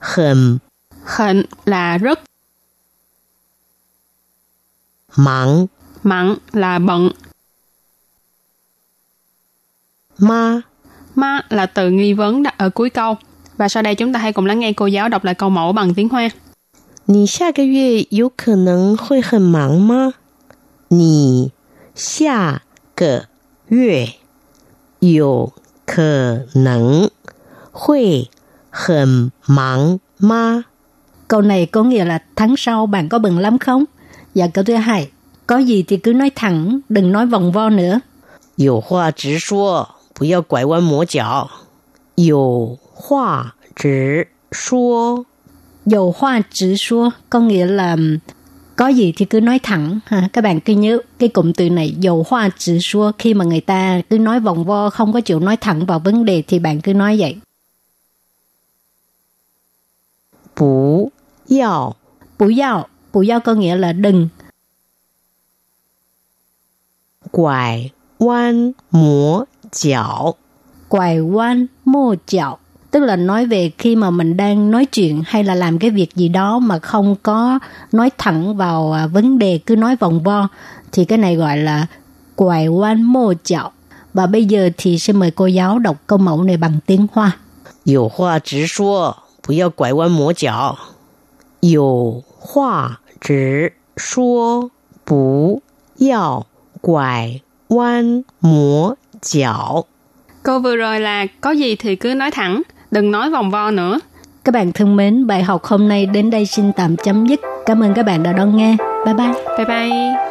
很很 là rất. 忙 Mặn là bận. Ma Ma là từ nghi vấn đặt ở cuối câu. Và sau đây chúng ta hãy cùng lắng nghe cô giáo đọc lại câu mẫu bằng tiếng Hoa. 你下个月有可能会很忙吗？你下个月有可能会 hẳn mắng ma. Câu này có nghĩa là tháng sau bạn có bận lắm không? Và câu thứ hai, có gì thì cứ nói thẳng, đừng nói vòng vo nữa. Yêu hoa chỉ số, bù yào quải quan mổ chảo. Yêu hoa chỉ số. Yêu hoa chỉ số có nghĩa là um, có gì thì cứ nói thẳng ha các bạn cứ nhớ cái cụm từ này dầu hoa chỉ xua khi mà người ta cứ nói vòng vo không có chịu nói thẳng vào vấn đề thì bạn cứ nói vậy Bú yào Bú yào Bú yào có nghĩa là đừng. Quải oan múa chảo. Quài quan mô chảo tức là nói về khi mà mình đang nói chuyện hay là làm cái việc gì đó mà không có nói thẳng vào à, vấn đề cứ nói vòng vo thì cái này gọi là quài quan mô chảo và bây giờ thì xin mời cô giáo đọc câu mẫu này bằng tiếng Hoa. 有话直说， 不要拐弯抹角。有话直说，不要拐弯抹 chảo. Câu vừa rồi là có gì thì cứ nói thẳng, đừng nói vòng vo nữa. Các bạn thân mến, bài học hôm nay đến đây xin tạm chấm dứt. Cảm ơn các bạn đã đón nghe. Bye bye. Bye bye.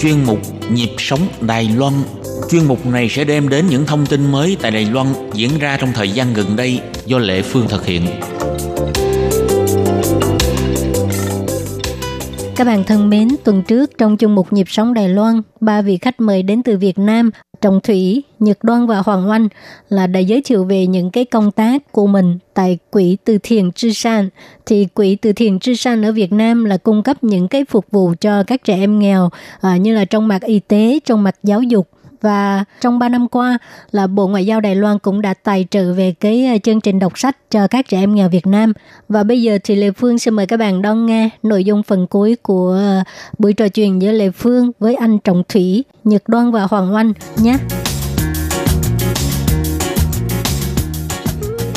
chuyên mục Nhịp sống Đài Loan. Chuyên mục này sẽ đem đến những thông tin mới tại Đài Loan diễn ra trong thời gian gần đây do Lệ Phương thực hiện. Các bạn thân mến, tuần trước trong chung mục Nhịp sống Đài Loan, ba vị khách mời đến từ Việt Nam Trọng Thủy, Nhật Đoan và Hoàng Oanh là đã giới thiệu về những cái công tác của mình tại Quỹ Từ thiện Trư San. Thì Quỹ Từ thiện Trư San ở Việt Nam là cung cấp những cái phục vụ cho các trẻ em nghèo à, như là trong mặt y tế, trong mặt giáo dục, và trong 3 năm qua là Bộ Ngoại giao Đài Loan cũng đã tài trợ về cái ờ, chương trình đọc sách cho các trẻ em nghèo Việt Nam. Và bây giờ thì Lê Phương xin mời các bạn đón nghe nội dung phần cuối của ờ, buổi trò chuyện giữa Lê Phương với anh Trọng Thủy, Nhật Đoan và Hoàng Oanh nhé.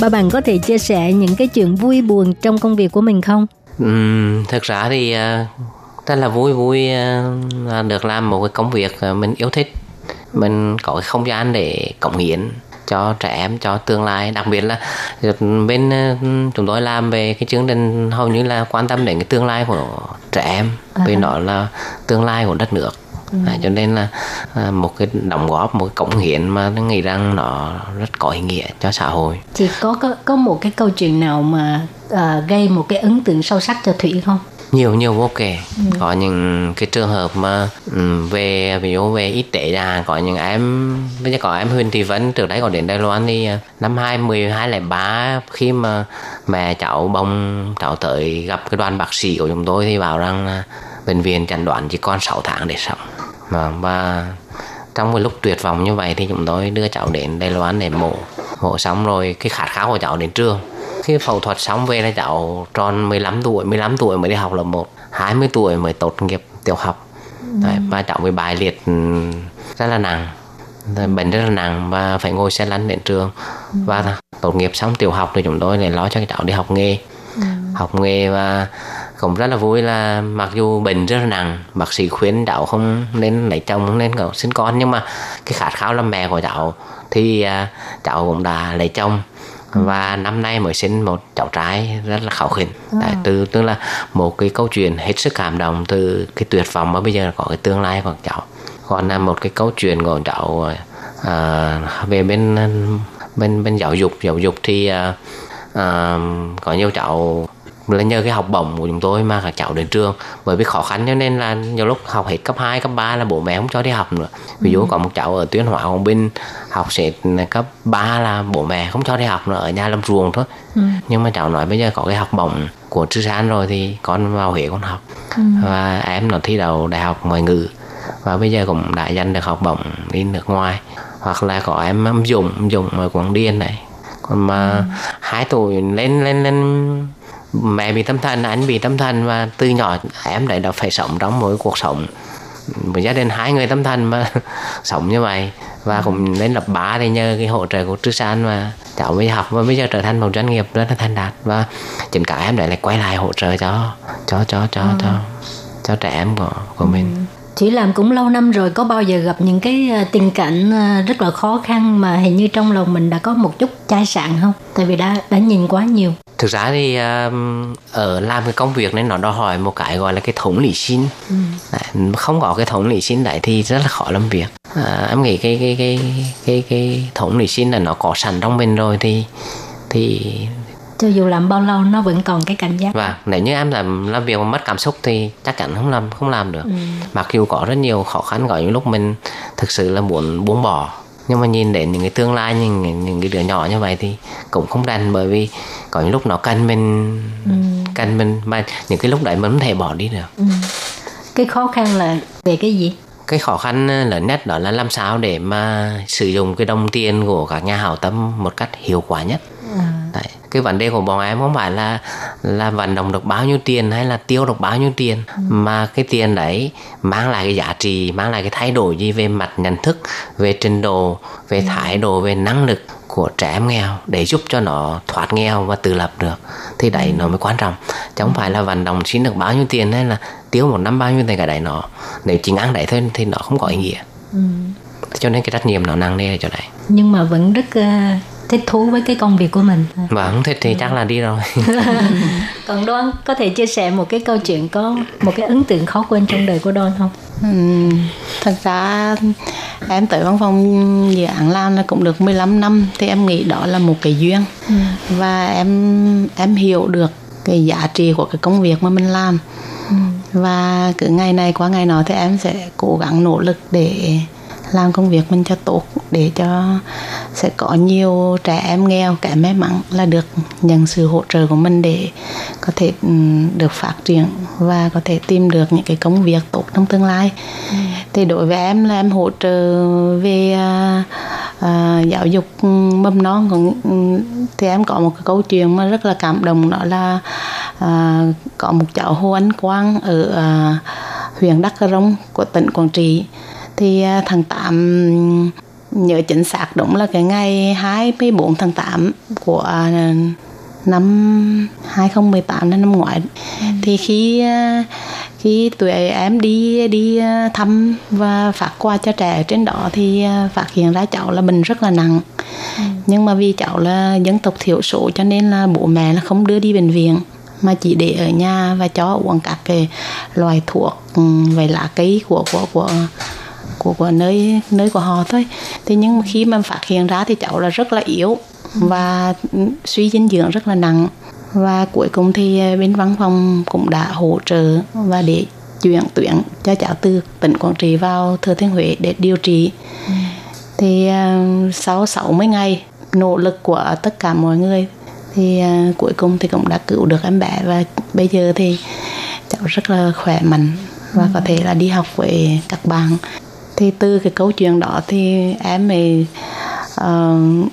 Ba bạn có thể chia sẻ những cái chuyện vui buồn trong công việc của mình không? Ừ, thực ra thì ờ, rất là vui vui được làm một cái công việc mình yêu thích mình có cái không gian để cống hiến cho trẻ em cho tương lai đặc biệt là bên ờ, chúng tôi làm về cái chương trình hầu như là quan tâm đến cái tương lai của trẻ em à. vì nó là tương lai của đất nước Ừ. À, cho nên là à, một cái đóng góp một cái cống hiến mà tôi nghĩ rằng nó rất có ý nghĩa cho xã hội chỉ có có có một cái câu chuyện nào mà uh, gây một cái ấn tượng sâu sắc cho thủy không nhiều nhiều vô kể. Ừ. có những cái trường hợp mà um, về ví dụ về y tế là có những em bây giờ có em Huyền Thị Vân trước đấy còn đến Đài Loan thì à, năm hai mười hai lẻ ba khi mà mẹ cháu bông cháu tới gặp cái đoàn bác sĩ của chúng tôi thì bảo rằng bệnh viện chẩn đoán chỉ còn 6 tháng để sống. Mà và trong một lúc tuyệt vọng như vậy thì chúng tôi đưa cháu đến Đài Loan để mổ. Mổ xong rồi cái khát khao của cháu đến trường khi phẫu thuật xong về là cháu tròn 15 tuổi 15 tuổi mới đi học lớp 1 20 tuổi mới tốt nghiệp tiểu học. Đấy, và cháu bị bài liệt ừ, rất là nặng. Bệnh rất là nặng và phải ngồi xe lăn đến trường. Và tốt nghiệp xong tiểu học thì chúng tôi lại lo cho cháu đi học nghề. Học nghề và cũng rất là vui là mặc dù bệnh rất là nặng bác sĩ khuyên cháu không nên lấy chồng không nên sinh con nhưng mà cái khát khao làm mẹ của cháu thì uh, cháu cũng đã lấy chồng và năm nay mới sinh một cháu trai rất là khảo khỉnh. À. Đấy, từ tức là một cái câu chuyện hết sức cảm động từ cái tuyệt vọng mà bây giờ có cái tương lai của cháu. Còn là một cái câu chuyện của cháu à, về bên bên bên giáo dục. Giáo dục thì à, à, có nhiều cháu là nhờ cái học bổng của chúng tôi mà các cháu đến trường. Bởi vì khó khăn cho nên là nhiều lúc học hết cấp 2, cấp 3 là bố mẹ không cho đi học nữa. Ví dụ có một cháu ở tuyên hóa Quảng Bình học sẽ cấp 3 là bố mẹ không cho đi học nữa ở nhà làm ruộng thôi. Ừ. nhưng mà cháu nói bây giờ có cái học bổng của Trư San rồi thì con vào Huế con học. Ừ. và em nó thi đầu đại học ngoại ngữ. Và bây giờ cũng đã giành được học bổng đi nước ngoài. Hoặc là có em âm dụng âm dụng ở Quảng Điền này. Còn mà ừ. hai tuổi lên lên lên mẹ bị tâm thần anh bị tâm thần và từ nhỏ em đấy đã phải sống trong mỗi cuộc sống với gia đình hai người tâm thần mà sống như vậy và cũng lên lập bá để nhờ cái hỗ trợ của Trư San và cháu mới học và bây giờ trở thành một doanh nghiệp rất là thành đạt và chính cả em đấy lại quay lại hỗ trợ cho cho cho cho ừ. cho cho trẻ em của của mình ừ. Chị làm cũng lâu năm rồi có bao giờ gặp những cái ờ, tình cảnh ờ, rất là khó khăn mà hình như trong lòng mình đã có một chút chai sạn không? Tại vì đã đã nhìn quá nhiều thực ra thì um, ở làm cái công việc này nó đòi hỏi một cái gọi là cái thống lý sinh ừ. đấy, không có cái thống lý sinh đấy thì rất là khó làm việc à, em nghĩ cái cái cái cái cái thống lý sinh là nó có sẵn trong mình rồi thì thì cho dù làm bao lâu nó vẫn còn cái cảnh giác và nếu như em làm làm việc mà mất cảm xúc thì chắc chắn không làm không làm được ừ. mặc dù có rất nhiều khó khăn có những lúc mình thực sự là muốn buông bỏ nhưng mà nhìn đến những cái tương lai những những cái đứa nhỏ như vậy thì cũng không đành bởi vì có những lúc nó cần mình ừ. cần mình mà những cái lúc đấy mình không thể bỏ đi được ừ. cái khó khăn là về cái gì cái khó khăn lớn nhất đó là làm sao để mà sử dụng cái đồng tiền của các nhà hảo tâm một cách hiệu quả nhất. Đấy. cái vấn đề của bọn em không phải là là vận động được bao nhiêu tiền hay là tiêu được bao nhiêu tiền ừ. mà cái tiền đấy mang lại cái giá trị mang lại cái thay đổi gì về mặt nhận thức về trình độ về ừ. thái độ về năng lực của trẻ em nghèo để giúp cho nó thoát nghèo và tự lập được thì đấy ừ. nó mới quan trọng chứ không phải là vận động xin được bao nhiêu tiền hay là tiêu một năm bao nhiêu tiền cái đấy nó nếu chỉ ăn đấy thôi thì nó không có ý nghĩa ừ. cho nên cái trách nhiệm nó nặng nề ở chỗ đấy nhưng mà vẫn rất uh, thích thú với cái công việc của mình vâng thích thì chắc là đi rồi. Còn đoan có thể chia sẻ một cái câu chuyện có một cái ấn tượng khó quên trong đời của đoan không? Ừ, thật ra em tới văn phòng dự án làm là cũng được 15 năm thì em nghĩ đó là một cái duyên. Ừ. và em em hiểu được cái giá trị của cái công việc mà mình làm. Và cứ ngày này qua ngày nọ thì em sẽ cố gắng nỗ lực để làm công việc mình cho tốt để cho sẽ có nhiều trẻ em nghèo kém may mắn là được nhận sự hỗ trợ của mình để có thể ừm, được phát triển và có thể tìm được những cái công việc tốt trong tương lai. Thì đối với em là em hỗ trợ về à, à, giáo dục mầm non cũng ừm, thì em có một cái câu chuyện mà rất là cảm động đó là à, có một cháu Hồ Anh Quang ở à, huyện Đắk Rông của tỉnh Quảng Trị thì à, tháng 8 nhớ chính xác đúng là cái ngày 24 tháng 8 của à, năm 2018 là năm ngoái. Thì khi à, khi tụi em đi đi thăm và phát quà cho trẻ ở trên đó thì phát hiện ra cháu là bệnh rất là nặng. Nhưng mà vì cháu là dân tộc thiểu số cho nên là bố mẹ là không đưa đi bệnh viện mà chỉ để ở nhà và cho uống các cái loại thuốc về lá cây của của của của của nơi nơi của họ thôi. Thế nhưng mà khi mà phát hiện ra thì cháu là rất là yếu và suy dinh dưỡng rất là nặng. Và cuối cùng thì à, bên văn phòng cũng đã hỗ trợ và để chuyển tuyển cho cháu từ tỉnh Quảng Trị vào Thừa Thiên Huế để điều trị. Thì à, sau 60 ngày nỗ lực của tất cả mọi người thì à, cuối cùng thì cũng đã cứu được em bé. Và bây giờ thì cháu rất là khỏe mạnh và có thể là đi học với các bạn thì từ cái câu chuyện đó thì em mới uh,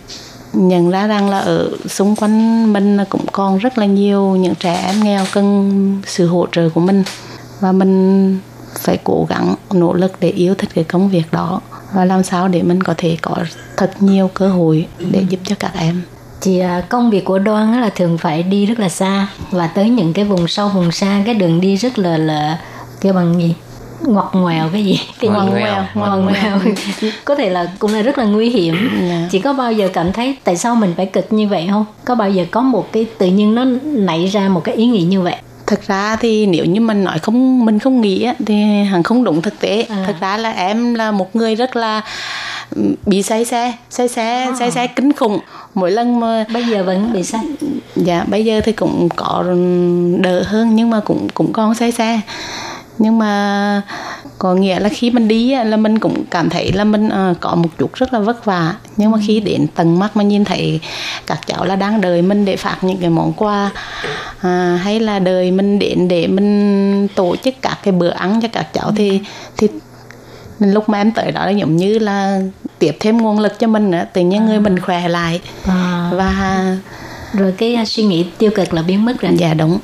nhận ra rằng là ở xung quanh mình cũng còn rất là nhiều những trẻ em nghèo cần sự hỗ trợ của mình. Và mình phải cố gắng nỗ lực để yêu thích cái công việc đó và làm sao để mình có thể có thật nhiều cơ hội để giúp cho các em. Chị à, công việc của Đoan là thường phải đi rất là xa và tới những cái vùng sâu vùng xa cái đường đi rất là là kêu bằng gì? Ngoặt ngoèo cái gì? Cái Ngoằn gì? ngoèo, ngoằn ngoằn ngoèo. Có thể là cũng là rất là nguy hiểm. Dạ. chị có bao giờ cảm thấy tại sao mình phải cực như vậy không? Có bao giờ có một cái tự nhiên nó nảy ra một cái ý nghĩ như vậy? Thực ra thì nếu như mình nói không mình không nghĩ á, thì hẳn không đúng thực tế. À. thực ra là em là một người rất là ừ, bị say xe say xe À. say xe kinh khủng. Mỗi lần mà bây giờ vẫn bị sai dạ bây giờ thì cũng có đỡ hơn nhưng mà cũng cũng còn say xe nhưng mà có nghĩa là khi mình đi là mình cũng cảm thấy là mình ờ, có một chút rất là vất vả. Nhưng mà khi đến tận mắt mà nhìn thấy các cháu là đang đợi mình để phát những cái món quà à, hay là đợi mình đến để mình tổ chức các cái bữa ăn cho các cháu thì thì lúc mà em tới đó là giống như là tiếp thêm nguồn lực cho mình nữa tự nhiên người mình khỏe lại. À, và rồi cái à, suy nghĩ tiêu cực là biến mất rồi. Dạ đúng.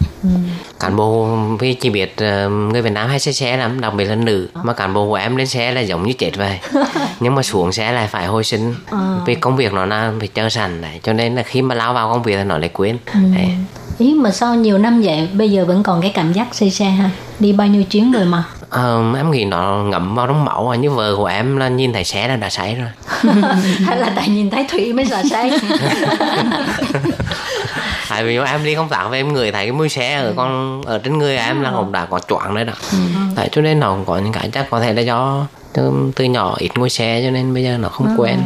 Cán bộ vì chỉ biết ờ, người Việt Nam hay xe xe lắm đặc biệt là nữ. Mà cán bộ của em lên xe là giống như chết vậy. Nhưng mà xuống xe lại phải hồi sinh. Vì công việc nó là phải chờ sẵn đấy cho nên là khi mà lao vào công việc thì nó lại quên. Đấy. ý mà sau nhiều năm vậy bây giờ vẫn còn cái cảm giác say xe ha? Đi bao nhiêu chuyến rồi mà Ờ, em nghĩ nó ngậm vào trong máu à. như vợ của em là nhìn thấy xe là đã say rồi. Hay là tại nhìn thấy thủy mới sợ say. Tại vì em đi công tác về em người thấy cái mùi xe ở con ở trên người em là cũng đã có choáng đấy đó. Tại cho nên nó cũng có những cái chắc có thể là do từ, từ nhỏ ít ngồi xe cho nên bây giờ nó không quen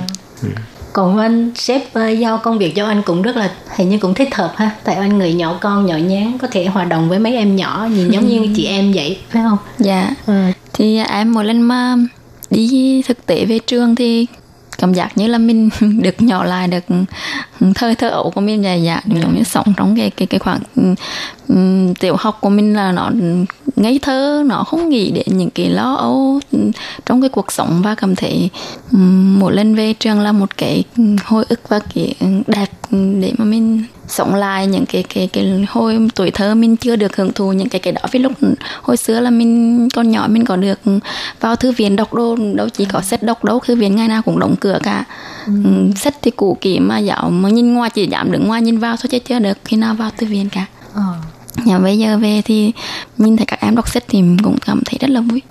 còn anh sếp ờ, giao công việc cho anh cũng rất là hình như cũng thích hợp ha tại anh người nhỏ con nhỏ nhắn có thể hòa đồng với mấy em nhỏ nhìn giống như chị em vậy phải không Dạ. ừ. Thì em mỗi lần mà đi thực tế về trường thì cảm giác như là mình được nhỏ lại được thời thơ ấu của mình dài dạ giống như sống trong cái cái cái khoảng um, tiểu học của mình là nó ngây thơ nó không nghĩ đến những cái lo âu trong cái cuộc sống và cảm thấy mỗi lần về trường là một cái hồi ức và cái đẹp để mà mình sống lại những cái cái cái hồi tuổi thơ mình chưa được hưởng thụ những cái cái đó vì lúc hồi xưa là mình còn nhỏ mình có được vào thư viện đọc đồ đâu chỉ có sách đọc đâu thư viện ngày nào cũng đóng cửa cả ừ. sách thì cũ kỹ mà giáo mà nhìn ngoài chỉ dám đứng ngoài nhìn vào thôi chứ chưa được khi nào vào thư viện cả Ờ. nhà bây giờ về thì nhìn thấy các em đọc sách thì cũng cảm thấy rất là vui.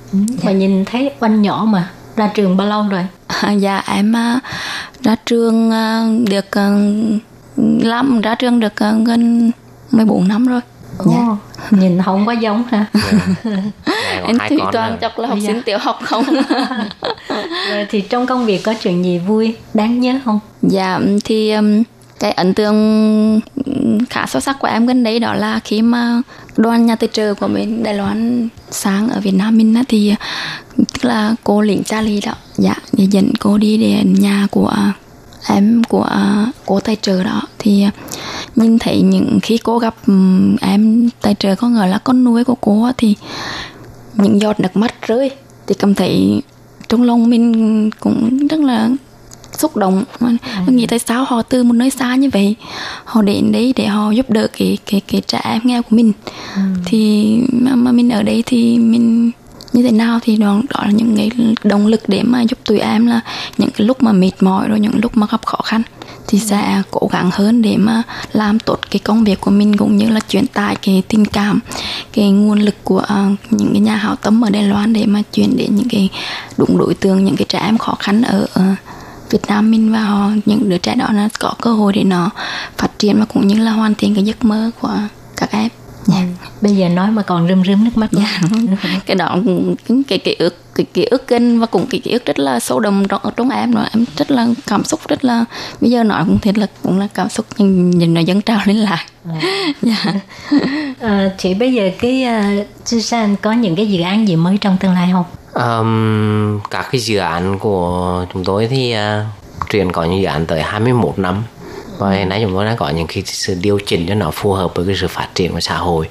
Mà nhìn thấy anh nhỏ mà ra trường bao lâu rồi? À, dạ em à, ra trường à, được à, làm ra trường được à, gần 14 năm rồi. Dạ. nhìn không có giống ha Này, có em con toàn chắc là học Dạ. sinh tiểu học không? Rồi thì trong công việc có chuyện gì vui đáng nhớ không? Dạ thì um, cái ấn tượng ừ, khá sâu sắc của em gần đây đó là khi mà đoàn nhà tài trợ của bên Đài Loan sáng ở Việt Nam mình á, thì tức là cô lĩnh Charlie đó dạ để dẫn cô đi đến nhà của em của cô tài trợ đó. Thì nhìn thấy những khi cô gặp ừ, em tài trợ có ngờ là con nuôi của cô thì những giọt nước mắt rơi. Thì cảm thấy trong lòng mình cũng rất là xúc động ừ. nghĩ tại sao họ từ một nơi xa như vậy họ đến đấy để họ giúp đỡ cái cái cái trẻ em nghèo của mình ừ. thì mà, mà mình ở đây thì mình như thế nào thì đó, đó là những cái động lực để mà giúp tụi em là những cái lúc mà mệt mỏi rồi những lúc mà gặp khó khăn thì sẽ cố gắng hơn để mà làm tốt cái công việc của mình cũng như là truyền tải cái tình cảm cái nguồn lực của uh, những cái nhà hảo tâm ở Đài Loan để mà truyền đến những cái đúng đối tượng những cái trẻ em khó khăn ở uh, Việt Nam mình và họ những đứa trẻ đó nó có cơ hội để nó phát triển và cũng như là hoàn thiện cái giấc mơ của các em dạ. bây giờ nói mà còn rơm rơm nước mắt dạ. cái đó cái cái ký ức cái ký ức kinh và cũng cái ký ức rất là sâu đậm trong, trong em rồi em rất là cảm xúc rất là bây giờ nói cũng thiệt là cũng là cảm xúc nhìn, nhìn nó dâng trào lên lại dạ. à, chị bây giờ cái uh, Susan có những cái dự án gì mới trong tương lai không um, các cái dự án của chúng tôi thì uh, truyền có những dự án tới 21 năm. Và hiện nay chúng tôi đang có những cái sự điều chỉnh cho nó phù hợp với cái sự phát triển của xã hội.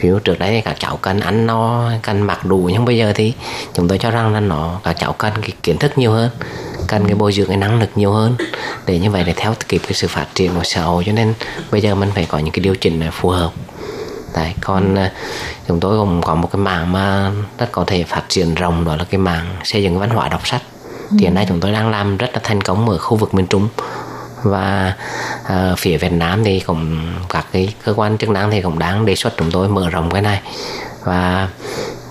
Ví dụ trước đấy các cháu cần ăn no cần mặc đủ nhưng bây giờ thì chúng tôi cho rằng là nó các cháu cần cái kiến thức nhiều hơn cần cái bồi dưỡng cái năng lực nhiều hơn để như vậy để theo kịp cái sự phát triển của xã hội. Cho nên bây giờ mình phải có những cái điều chỉnh này phù hợp Đấy, còn ờ, chúng tôi cũng có một cái mảng mà rất có thể phát triển rộng đó là cái mảng xây dựng văn hóa đọc sách. Thì hiện nay chúng tôi đang làm rất là thành công ở khu vực miền Trung. Và uh, phía Việt Nam thì cũng các cái cơ quan chức năng thì cũng đang đề xuất chúng tôi mở rộng cái này. Và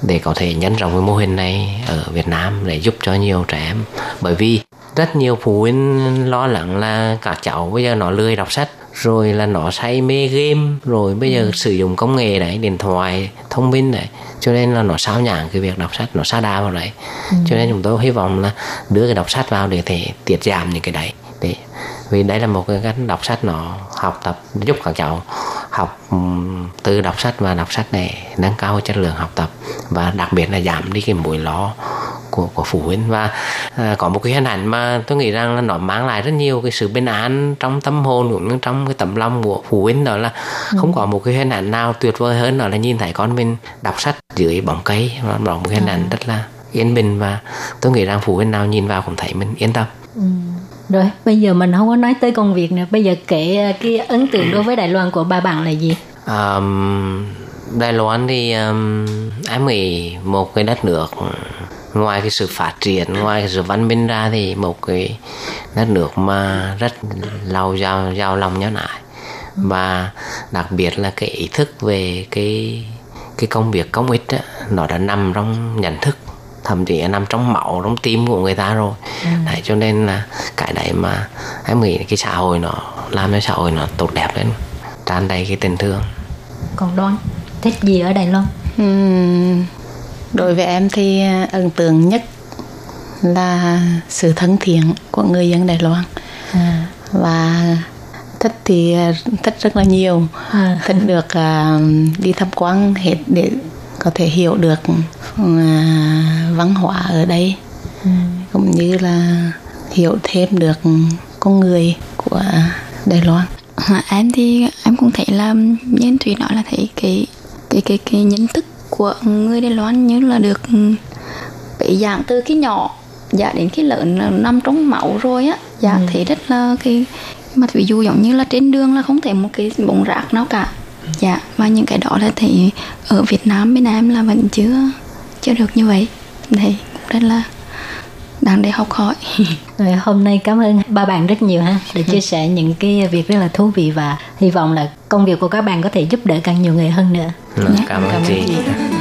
để có thể nhân rộng cái mô hình này ở Việt Nam để giúp cho nhiều trẻ em. Bởi vì rất nhiều phụ huynh lo lắng là các cháu bây giờ nó lười đọc sách rồi là nó say mê game rồi bây giờ ừ. sử dụng công nghệ đấy điện thoại thông minh đấy cho nên là nó sao nhãn cái việc đọc sách nó xa đa vào đấy ừ. cho nên chúng tôi hy vọng là đưa cái đọc sách vào để thể tiết giảm những cái đấy để vì đây là một cái cách đọc sách nó học tập giúp các cháu học từ đọc sách và đọc sách này nâng cao chất lượng học tập và đặc biệt là giảm đi cái mối lo của của phụ huynh và à, có một cái hình ảnh mà tôi nghĩ rằng là nó mang lại rất nhiều cái sự bình an trong tâm hồn cũng như trong cái tấm lòng của phụ huynh đó là ừ. không có một cái hình ảnh nào tuyệt vời hơn đó là nhìn thấy con mình đọc sách dưới bóng cây và đó một cái hình ảnh ừ. rất là yên bình và tôi nghĩ rằng phụ huynh nào nhìn vào cũng thấy mình yên tâm ừ rồi bây giờ mình không có nói tới công việc nữa. Bây giờ kể ờ, cái ấn tượng đối với Đài Loan của ba bạn là gì? Um, Đài Loan thì um, em nghĩ một cái đất nước ngoài cái sự phát triển ngoài cái sự văn minh ra thì một cái đất nước mà rất lâu giao giao lòng nhớ lại và đặc biệt là cái ý thức về cái cái công việc công ích đó, nó đã nằm trong nhận thức thậm chí nằm trong máu trong tim của người ta rồi ừ. đấy cho nên là cái đấy mà em nghĩ cái xã hội nó làm cho xã hội nó tốt đẹp lên tràn đầy cái tình thương còn đoán thích gì ở Đài Loan uhm, đối với em thì ấn tượng nhất là sự thân thiện của người dân Đài Loan à. và thích thì thích rất là nhiều à. thích được uh, đi tham quan hết để có thể hiểu được uh, văn hóa ở đây ừ. cũng như là hiểu thêm được con người của Đài Loan à, em thì em cũng thấy là như thủy nói là thấy cái cái cái cái nhận thức của người Đài Loan như là được bị dạng từ cái nhỏ dạ đến cái lớn nằm trong máu rồi á dạ ừ. thì rất là cái mặt ví dụ giống như là trên đường là không thể một cái bóng rác nào cả dạ và những cái đó là thì ở Việt Nam bên em là vẫn chưa chưa được như vậy. Thì rất là đáng để học hỏi. Rồi hôm nay cảm ơn ba bạn rất nhiều ha để chia sẻ những cái việc rất là thú vị và hy vọng là công việc của các bạn có thể giúp đỡ càng nhiều người hơn nữa. Cảm, cảm ơn chị, chị. 无限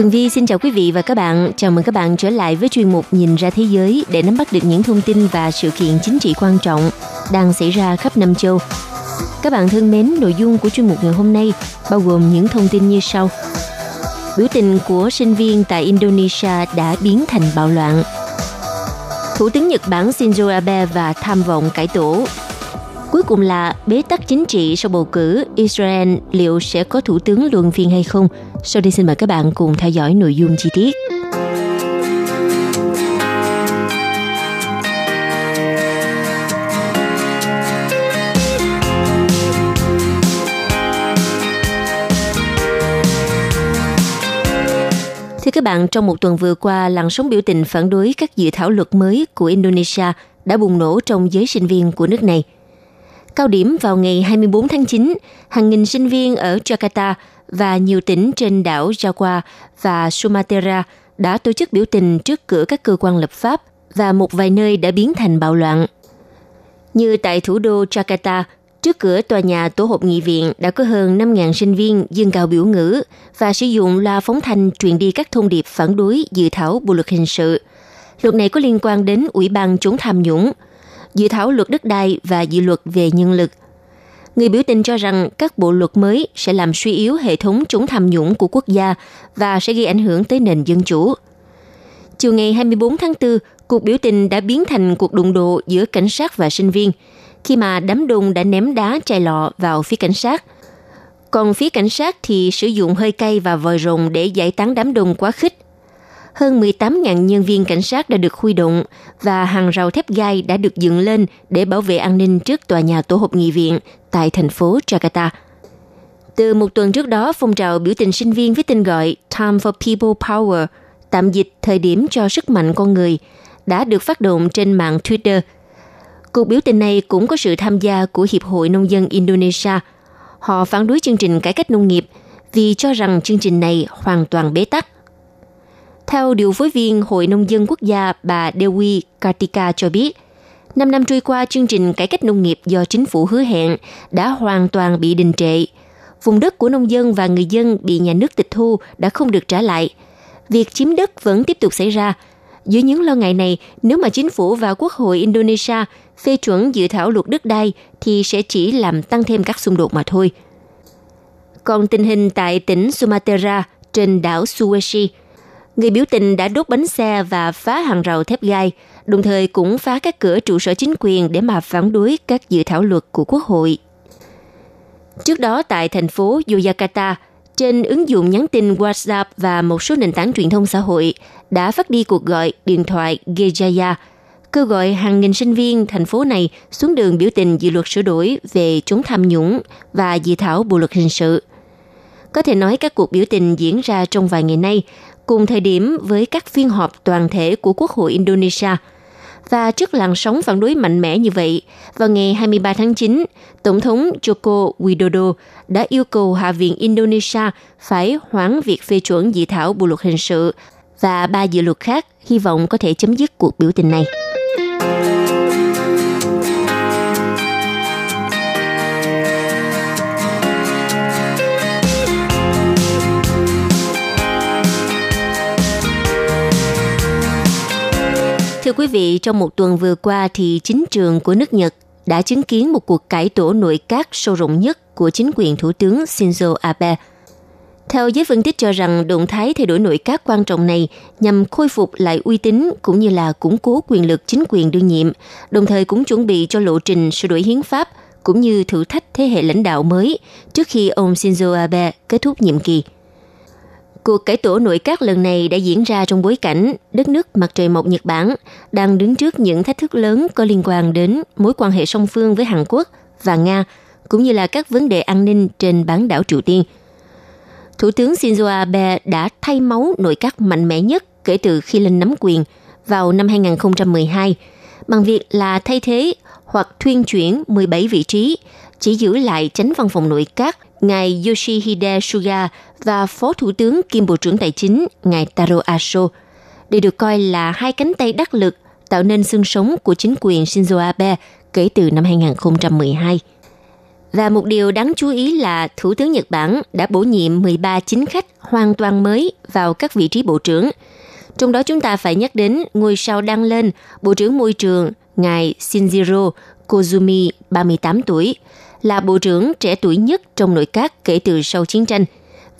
Tường Vi xin chào quý vị và các bạn. Chào mừng các bạn trở lại với chuyên mục Nhìn ra thế giới để nắm bắt được những thông tin và sự kiện chính trị quan trọng đang xảy ra khắp năm châu. Các bạn thân mến, nội dung của chuyên mục ngày hôm nay bao gồm những thông tin như sau. Biểu tình của sinh viên tại Indonesia đã biến thành bạo loạn. Thủ tướng Nhật Bản Shinzo Abe và tham vọng cải tổ. Cuối cùng là bế tắc chính trị sau bầu cử, Israel liệu sẽ có thủ tướng luân phiên hay không? Sau đây xin mời các bạn cùng theo dõi nội dung chi tiết. Thưa các bạn, trong một tuần vừa qua, làn sóng biểu tình phản đối các dự thảo luật mới của Indonesia đã bùng nổ trong giới sinh viên của nước này. Cao điểm vào ngày 24 tháng 9, hàng nghìn sinh viên ở Jakarta và nhiều tỉnh trên đảo Java và Sumatra đã tổ chức biểu tình trước cửa các cơ quan lập pháp và một vài nơi đã biến thành bạo loạn. Như tại thủ đô Jakarta, trước cửa tòa nhà tổ hợp nghị viện đã có hơn 5.000 sinh viên dương cao biểu ngữ và sử dụng loa phóng thanh truyền đi các thông điệp phản đối dự thảo bộ luật hình sự. Luật này có liên quan đến Ủy ban chống tham nhũng, dự thảo luật đất đai và dự luật về nhân lực. Người biểu tình cho rằng các bộ luật mới sẽ làm suy yếu hệ thống chống tham nhũng của quốc gia và sẽ gây ảnh hưởng tới nền dân chủ. Chiều ngày 24 tháng 4, cuộc biểu tình đã biến thành cuộc đụng độ giữa cảnh sát và sinh viên, khi mà đám đông đã ném đá chai lọ vào phía cảnh sát. Còn phía cảnh sát thì sử dụng hơi cay và vòi rồng để giải tán đám đông quá khích. Hơn 18.000 nhân viên cảnh sát đã được huy động và hàng rào thép gai đã được dựng lên để bảo vệ an ninh trước tòa nhà tổ hợp nghị viện tại thành phố Jakarta. Từ một tuần trước đó, phong trào biểu tình sinh viên với tên gọi Time for People Power, tạm dịch thời điểm cho sức mạnh con người, đã được phát động trên mạng Twitter. Cuộc biểu tình này cũng có sự tham gia của Hiệp hội Nông dân Indonesia. Họ phản đối chương trình cải cách nông nghiệp vì cho rằng chương trình này hoàn toàn bế tắc. Theo điều phối viên Hội Nông dân Quốc gia bà Dewi Kartika cho biết, năm năm trôi qua chương trình cải cách nông nghiệp do chính phủ hứa hẹn đã hoàn toàn bị đình trệ. Vùng đất của nông dân và người dân bị nhà nước tịch thu đã không được trả lại. Việc chiếm đất vẫn tiếp tục xảy ra. Dưới những lo ngại này, nếu mà chính phủ và Quốc hội Indonesia phê chuẩn dự thảo luật đất đai thì sẽ chỉ làm tăng thêm các xung đột mà thôi. Còn tình hình tại tỉnh Sumatra trên đảo Sulawesi – người biểu tình đã đốt bánh xe và phá hàng rào thép gai, đồng thời cũng phá các cửa trụ sở chính quyền để mà phản đối các dự thảo luật của Quốc hội. Trước đó tại thành phố Yogyakarta, trên ứng dụng nhắn tin WhatsApp và một số nền tảng truyền thông xã hội đã phát đi cuộc gọi điện thoại Gejaya, kêu gọi hàng nghìn sinh viên thành phố này xuống đường biểu tình dự luật sửa đổi về chống tham nhũng và dự thảo bộ luật hình sự. Có thể nói các cuộc biểu tình diễn ra trong vài ngày nay cùng thời điểm với các phiên họp toàn thể của Quốc hội Indonesia. Và trước làn sóng phản đối mạnh mẽ như vậy, vào ngày 23 tháng 9, Tổng thống Joko Widodo đã yêu cầu Hạ viện Indonesia phải hoãn việc phê chuẩn dự thảo bộ luật hình sự và ba dự luật khác hy vọng có thể chấm dứt cuộc biểu tình này. Thưa quý vị, trong một tuần vừa qua thì chính trường của nước Nhật đã chứng kiến một cuộc cải tổ nội các sâu rộng nhất của chính quyền Thủ tướng Shinzo Abe. Theo giới phân tích cho rằng động thái thay đổi nội các quan trọng này nhằm khôi phục lại uy tín cũng như là củng cố quyền lực chính quyền đương nhiệm, đồng thời cũng chuẩn bị cho lộ trình sửa đổi hiến pháp cũng như thử thách thế hệ lãnh đạo mới trước khi ông Shinzo Abe kết thúc nhiệm kỳ. Cuộc cải tổ nội các lần này đã diễn ra trong bối cảnh đất nước mặt trời mọc Nhật Bản đang đứng trước những thách thức lớn có liên quan đến mối quan hệ song phương với Hàn Quốc và Nga, cũng như là các vấn đề an ninh trên bán đảo Triều Tiên. Thủ tướng Shinzo Abe đã thay máu nội các mạnh mẽ nhất kể từ khi lên nắm quyền vào năm 2012 bằng việc là thay thế hoặc thuyên chuyển 17 vị trí, chỉ giữ lại chánh văn phòng nội các ngài Yoshihide Suga và Phó Thủ tướng kiêm Bộ trưởng Tài chính ngài Taro Aso. Đây được coi là hai cánh tay đắc lực tạo nên xương sống của chính quyền Shinzo Abe kể từ năm 2012. Và một điều đáng chú ý là Thủ tướng Nhật Bản đã bổ nhiệm 13 chính khách hoàn toàn mới vào các vị trí bộ trưởng. Trong đó chúng ta phải nhắc đến ngôi sao đang lên Bộ trưởng Môi trường ngài Shinjiro Kozumi, 38 tuổi, là bộ trưởng trẻ tuổi nhất trong nội các kể từ sau chiến tranh,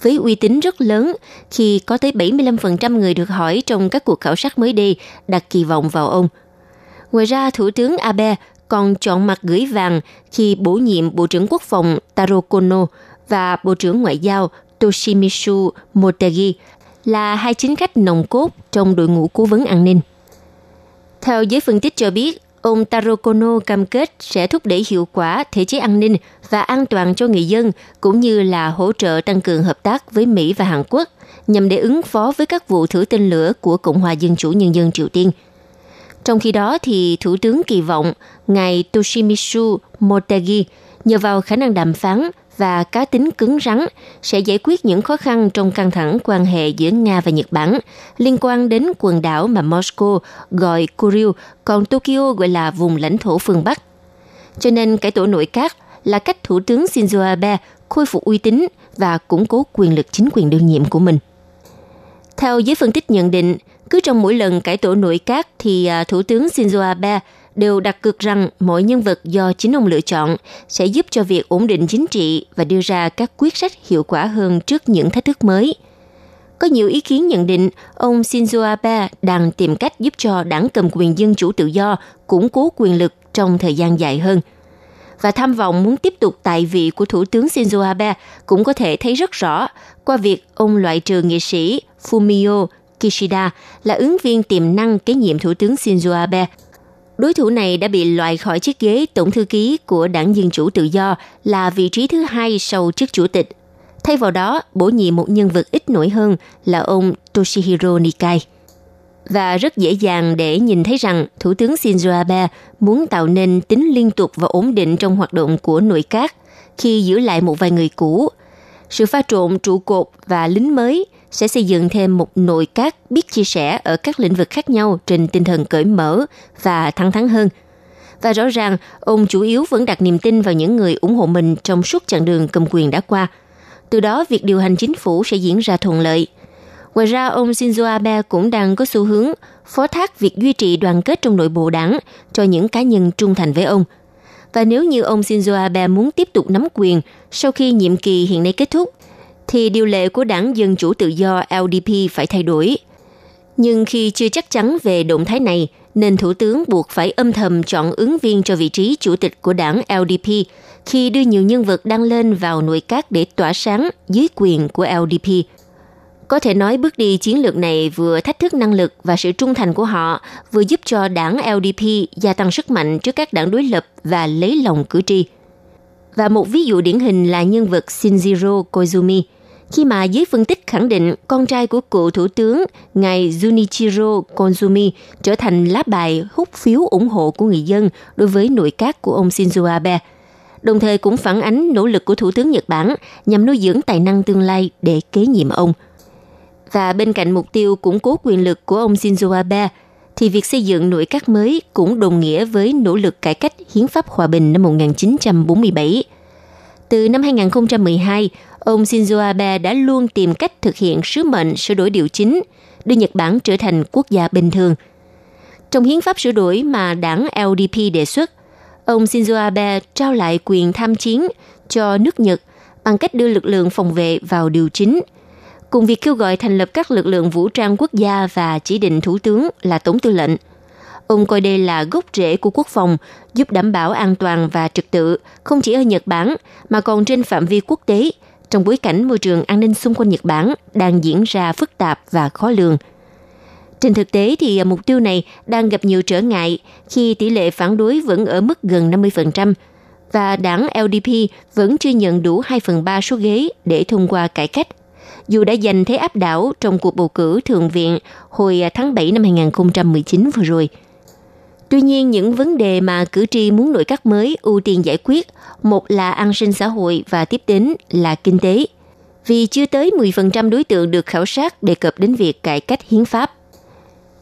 với uy tín rất lớn khi có tới 75% người được hỏi trong các cuộc khảo sát mới đây đặt kỳ vọng vào ông. Ngoài ra, Thủ tướng Abe còn chọn mặt gửi vàng khi bổ nhiệm Bộ trưởng Quốc phòng Taro Kono và Bộ trưởng Ngoại giao Toshimitsu Motegi là hai chính khách nồng cốt trong đội ngũ cố vấn an ninh. Theo giới phân tích cho biết, ông Taro Kono cam kết sẽ thúc đẩy hiệu quả thể chế an ninh và an toàn cho người dân, cũng như là hỗ trợ tăng cường hợp tác với Mỹ và Hàn Quốc nhằm để ứng phó với các vụ thử tên lửa của Cộng hòa Dân chủ Nhân dân Triều Tiên. Trong khi đó, thì Thủ tướng kỳ vọng ngài Toshimitsu Motegi nhờ vào khả năng đàm phán và cá tính cứng rắn sẽ giải quyết những khó khăn trong căng thẳng quan hệ giữa Nga và Nhật Bản liên quan đến quần đảo mà Moscow gọi Kuril, còn Tokyo gọi là vùng lãnh thổ phương Bắc. Cho nên cải tổ nội các là cách Thủ tướng Shinzo Abe khôi phục uy tín và củng cố quyền lực chính quyền đương nhiệm của mình. Theo giới phân tích nhận định, cứ trong mỗi lần cải tổ nội các thì à, Thủ tướng Shinzo Abe đều đặt cược rằng mỗi nhân vật do chính ông lựa chọn sẽ giúp cho việc ổn định chính trị và đưa ra các quyết sách hiệu quả hơn trước những thách thức mới. Có nhiều ý kiến nhận định ông Shinzo Abe đang tìm cách giúp cho đảng cầm quyền dân chủ tự do củng cố quyền lực trong thời gian dài hơn. Và tham vọng muốn tiếp tục tại vị của Thủ tướng Shinzo Abe cũng có thể thấy rất rõ qua việc ông loại trừ nghệ sĩ Fumio Kishida là ứng viên tiềm năng kế nhiệm Thủ tướng Shinzo Abe Đối thủ này đã bị loại khỏi chiếc ghế tổng thư ký của đảng Dân Chủ Tự Do là vị trí thứ hai sau chức chủ tịch. Thay vào đó, bổ nhiệm một nhân vật ít nổi hơn là ông Toshihiro Nikai. Và rất dễ dàng để nhìn thấy rằng Thủ tướng Shinzo Abe muốn tạo nên tính liên tục và ổn định trong hoạt động của nội các khi giữ lại một vài người cũ. Sự pha trộn trụ cột và lính mới – sẽ xây dựng thêm một nội các biết chia sẻ ở các lĩnh vực khác nhau trên tinh thần cởi mở và thẳng thắn hơn. Và rõ ràng, ông chủ yếu vẫn đặt niềm tin vào những người ủng hộ mình trong suốt chặng đường cầm quyền đã qua. Từ đó, việc điều hành chính phủ sẽ diễn ra thuận lợi. Ngoài ra, ông Shinzo Abe cũng đang có xu hướng phó thác việc duy trì đoàn kết trong nội bộ đảng cho những cá nhân trung thành với ông. Và nếu như ông Shinzo Abe muốn tiếp tục nắm quyền sau khi nhiệm kỳ hiện nay kết thúc, thì điều lệ của đảng Dân Chủ Tự do LDP phải thay đổi. Nhưng khi chưa chắc chắn về động thái này, nên Thủ tướng buộc phải âm thầm chọn ứng viên cho vị trí chủ tịch của đảng LDP khi đưa nhiều nhân vật đang lên vào nội các để tỏa sáng dưới quyền của LDP. Có thể nói bước đi chiến lược này vừa thách thức năng lực và sự trung thành của họ, vừa giúp cho đảng LDP gia tăng sức mạnh trước các đảng đối lập và lấy lòng cử tri. Và một ví dụ điển hình là nhân vật Shinjiro Koizumi – khi mà giới phân tích khẳng định con trai của cựu thủ tướng ngài Junichiro Koizumi trở thành lá bài hút phiếu ủng hộ của người dân đối với nội các của ông Shinzo Abe, đồng thời cũng phản ánh nỗ lực của Thủ tướng Nhật Bản nhằm nuôi dưỡng tài năng tương lai để kế nhiệm ông. Và bên cạnh mục tiêu củng cố quyền lực của ông Shinzo Abe, thì việc xây dựng nội các mới cũng đồng nghĩa với nỗ lực cải cách hiến pháp hòa bình năm 1947. Từ năm 2012, ông Shinzo Abe đã luôn tìm cách thực hiện sứ mệnh sửa đổi điều chính, đưa Nhật Bản trở thành quốc gia bình thường. Trong hiến pháp sửa đổi mà đảng LDP đề xuất, ông Shinzo Abe trao lại quyền tham chiến cho nước Nhật bằng cách đưa lực lượng phòng vệ vào điều chính, cùng việc kêu gọi thành lập các lực lượng vũ trang quốc gia và chỉ định thủ tướng là tổng tư lệnh. Ông coi đây là gốc rễ của quốc phòng, giúp đảm bảo an toàn và trật tự không chỉ ở Nhật Bản mà còn trên phạm vi quốc tế – trong bối cảnh môi trường an ninh xung quanh Nhật Bản đang diễn ra phức tạp và khó lường. Trên thực tế thì mục tiêu này đang gặp nhiều trở ngại khi tỷ lệ phản đối vẫn ở mức gần 50%, và đảng LDP vẫn chưa nhận đủ 2 phần 3 số ghế để thông qua cải cách. Dù đã giành thế áp đảo trong cuộc bầu cử Thượng viện hồi tháng 7 năm 2019 vừa rồi. Tuy nhiên, những vấn đề mà cử tri muốn nội các mới ưu tiên giải quyết, một là an sinh xã hội và tiếp đến là kinh tế. Vì chưa tới 10% đối tượng được khảo sát đề cập đến việc cải cách hiến pháp.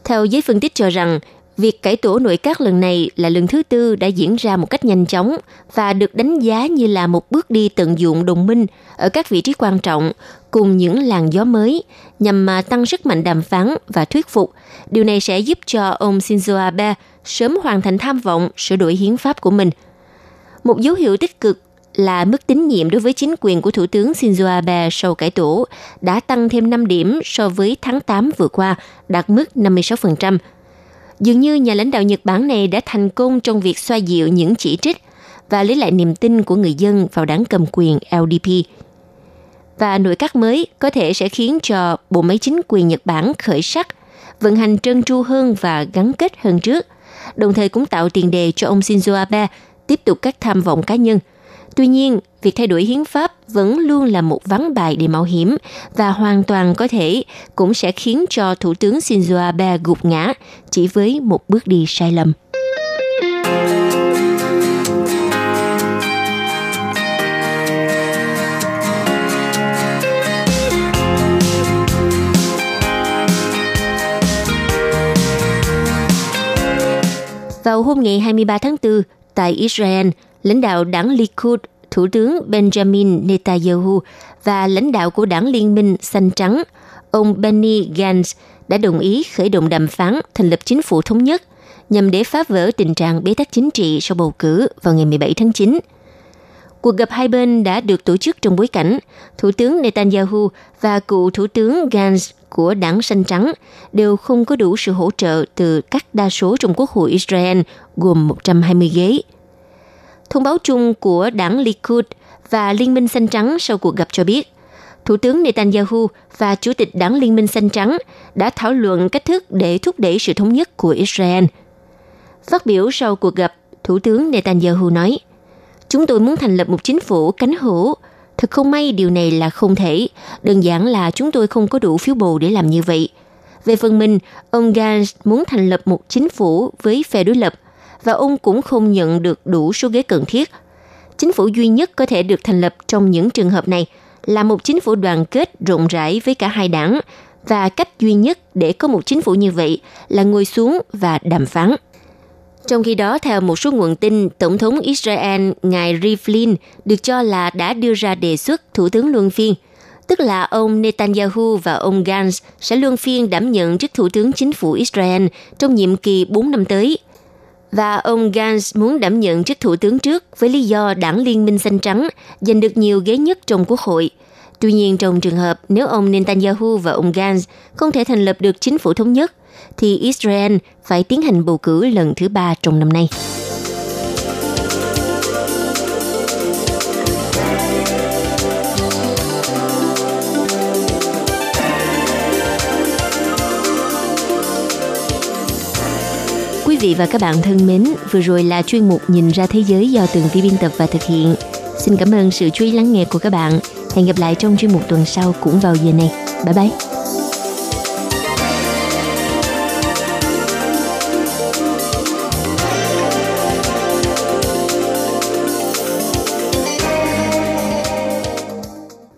Theo giới phân tích cho rằng, Việc cải tổ nội các lần này là lần thứ tư đã diễn ra một cách nhanh chóng và được đánh giá như là một bước đi tận dụng đồng minh ở các vị trí quan trọng cùng những làn gió mới nhằm mà tăng sức mạnh đàm phán và thuyết phục. Điều này sẽ giúp cho ông Shinzo Abe sớm hoàn thành tham vọng sửa đổi hiến pháp của mình. Một dấu hiệu tích cực là mức tín nhiệm đối với chính quyền của Thủ tướng Shinzo Abe sau cải tổ đã tăng thêm 5 điểm so với tháng 8 vừa qua, đạt mức 56%. Dường như nhà lãnh đạo Nhật Bản này đã thành công trong việc xoa dịu những chỉ trích và lấy lại niềm tin của người dân vào đảng cầm quyền LDP. Và nội các mới có thể sẽ khiến cho bộ máy chính quyền Nhật Bản khởi sắc, vận hành trơn tru hơn và gắn kết hơn trước, đồng thời cũng tạo tiền đề cho ông Shinzo Abe tiếp tục các tham vọng cá nhân – Tuy nhiên, việc thay đổi hiến pháp vẫn luôn là một vắng bài để mạo hiểm và hoàn toàn có thể cũng sẽ khiến cho Thủ tướng Shinzo Abe gục ngã chỉ với một bước đi sai lầm. Vào hôm ngày 23 tháng 4, tại Israel, lãnh đạo đảng Likud, Thủ tướng Benjamin Netanyahu và lãnh đạo của đảng Liên minh Xanh Trắng, ông Benny Gantz đã đồng ý khởi động đàm phán thành lập chính phủ thống nhất nhằm để phá vỡ tình trạng bế tắc chính trị sau bầu cử vào ngày 17 tháng 9. Cuộc gặp hai bên đã được tổ chức trong bối cảnh Thủ tướng Netanyahu và cựu Thủ tướng Gantz của đảng Xanh Trắng đều không có đủ sự hỗ trợ từ các đa số trong Quốc hội Israel gồm 120 ghế. Thông báo chung của đảng Likud và Liên minh Xanh Trắng sau cuộc gặp cho biết, Thủ tướng Netanyahu và Chủ tịch Đảng Liên minh Xanh Trắng đã thảo luận cách thức để thúc đẩy sự thống nhất của Israel. Phát biểu sau cuộc gặp, Thủ tướng Netanyahu nói, Chúng tôi muốn thành lập một chính phủ cánh hữu. Thật không may điều này là không thể. Đơn giản là chúng tôi không có đủ phiếu bầu để làm như vậy. Về phần mình, ông Gantz muốn thành lập một chính phủ với phe đối lập – và ông cũng không nhận được đủ số ghế cần thiết. Chính phủ duy nhất có thể được thành lập trong những trường hợp này là một chính phủ đoàn kết rộng rãi với cả hai đảng và cách duy nhất để có một chính phủ như vậy là ngồi xuống và đàm phán. Trong khi đó, theo một số nguồn tin, Tổng thống Israel ngài Rivlin được cho là đã đưa ra đề xuất Thủ tướng luân phiên, tức là ông Netanyahu và ông Gantz sẽ luân phiên đảm nhận chức Thủ tướng Chính phủ Israel trong nhiệm kỳ 4 năm tới – và ông Gantz muốn đảm nhận chức thủ tướng trước với lý do đảng Liên minh xanh trắng giành được nhiều ghế nhất trong quốc hội. Tuy nhiên trong trường hợp nếu ông Netanyahu và ông Gantz không thể thành lập được chính phủ thống nhất, thì Israel phải tiến hành bầu cử lần thứ ba trong năm nay. Vị và các bạn thân mến, vừa rồi là chuyên mục Nhìn ra thế giới do tường vi biên tập và thực hiện. Xin cảm ơn sự chú ý lắng nghe của các bạn. Hẹn gặp lại trong chuyên mục tuần sau cũng vào giờ này. Bye bye!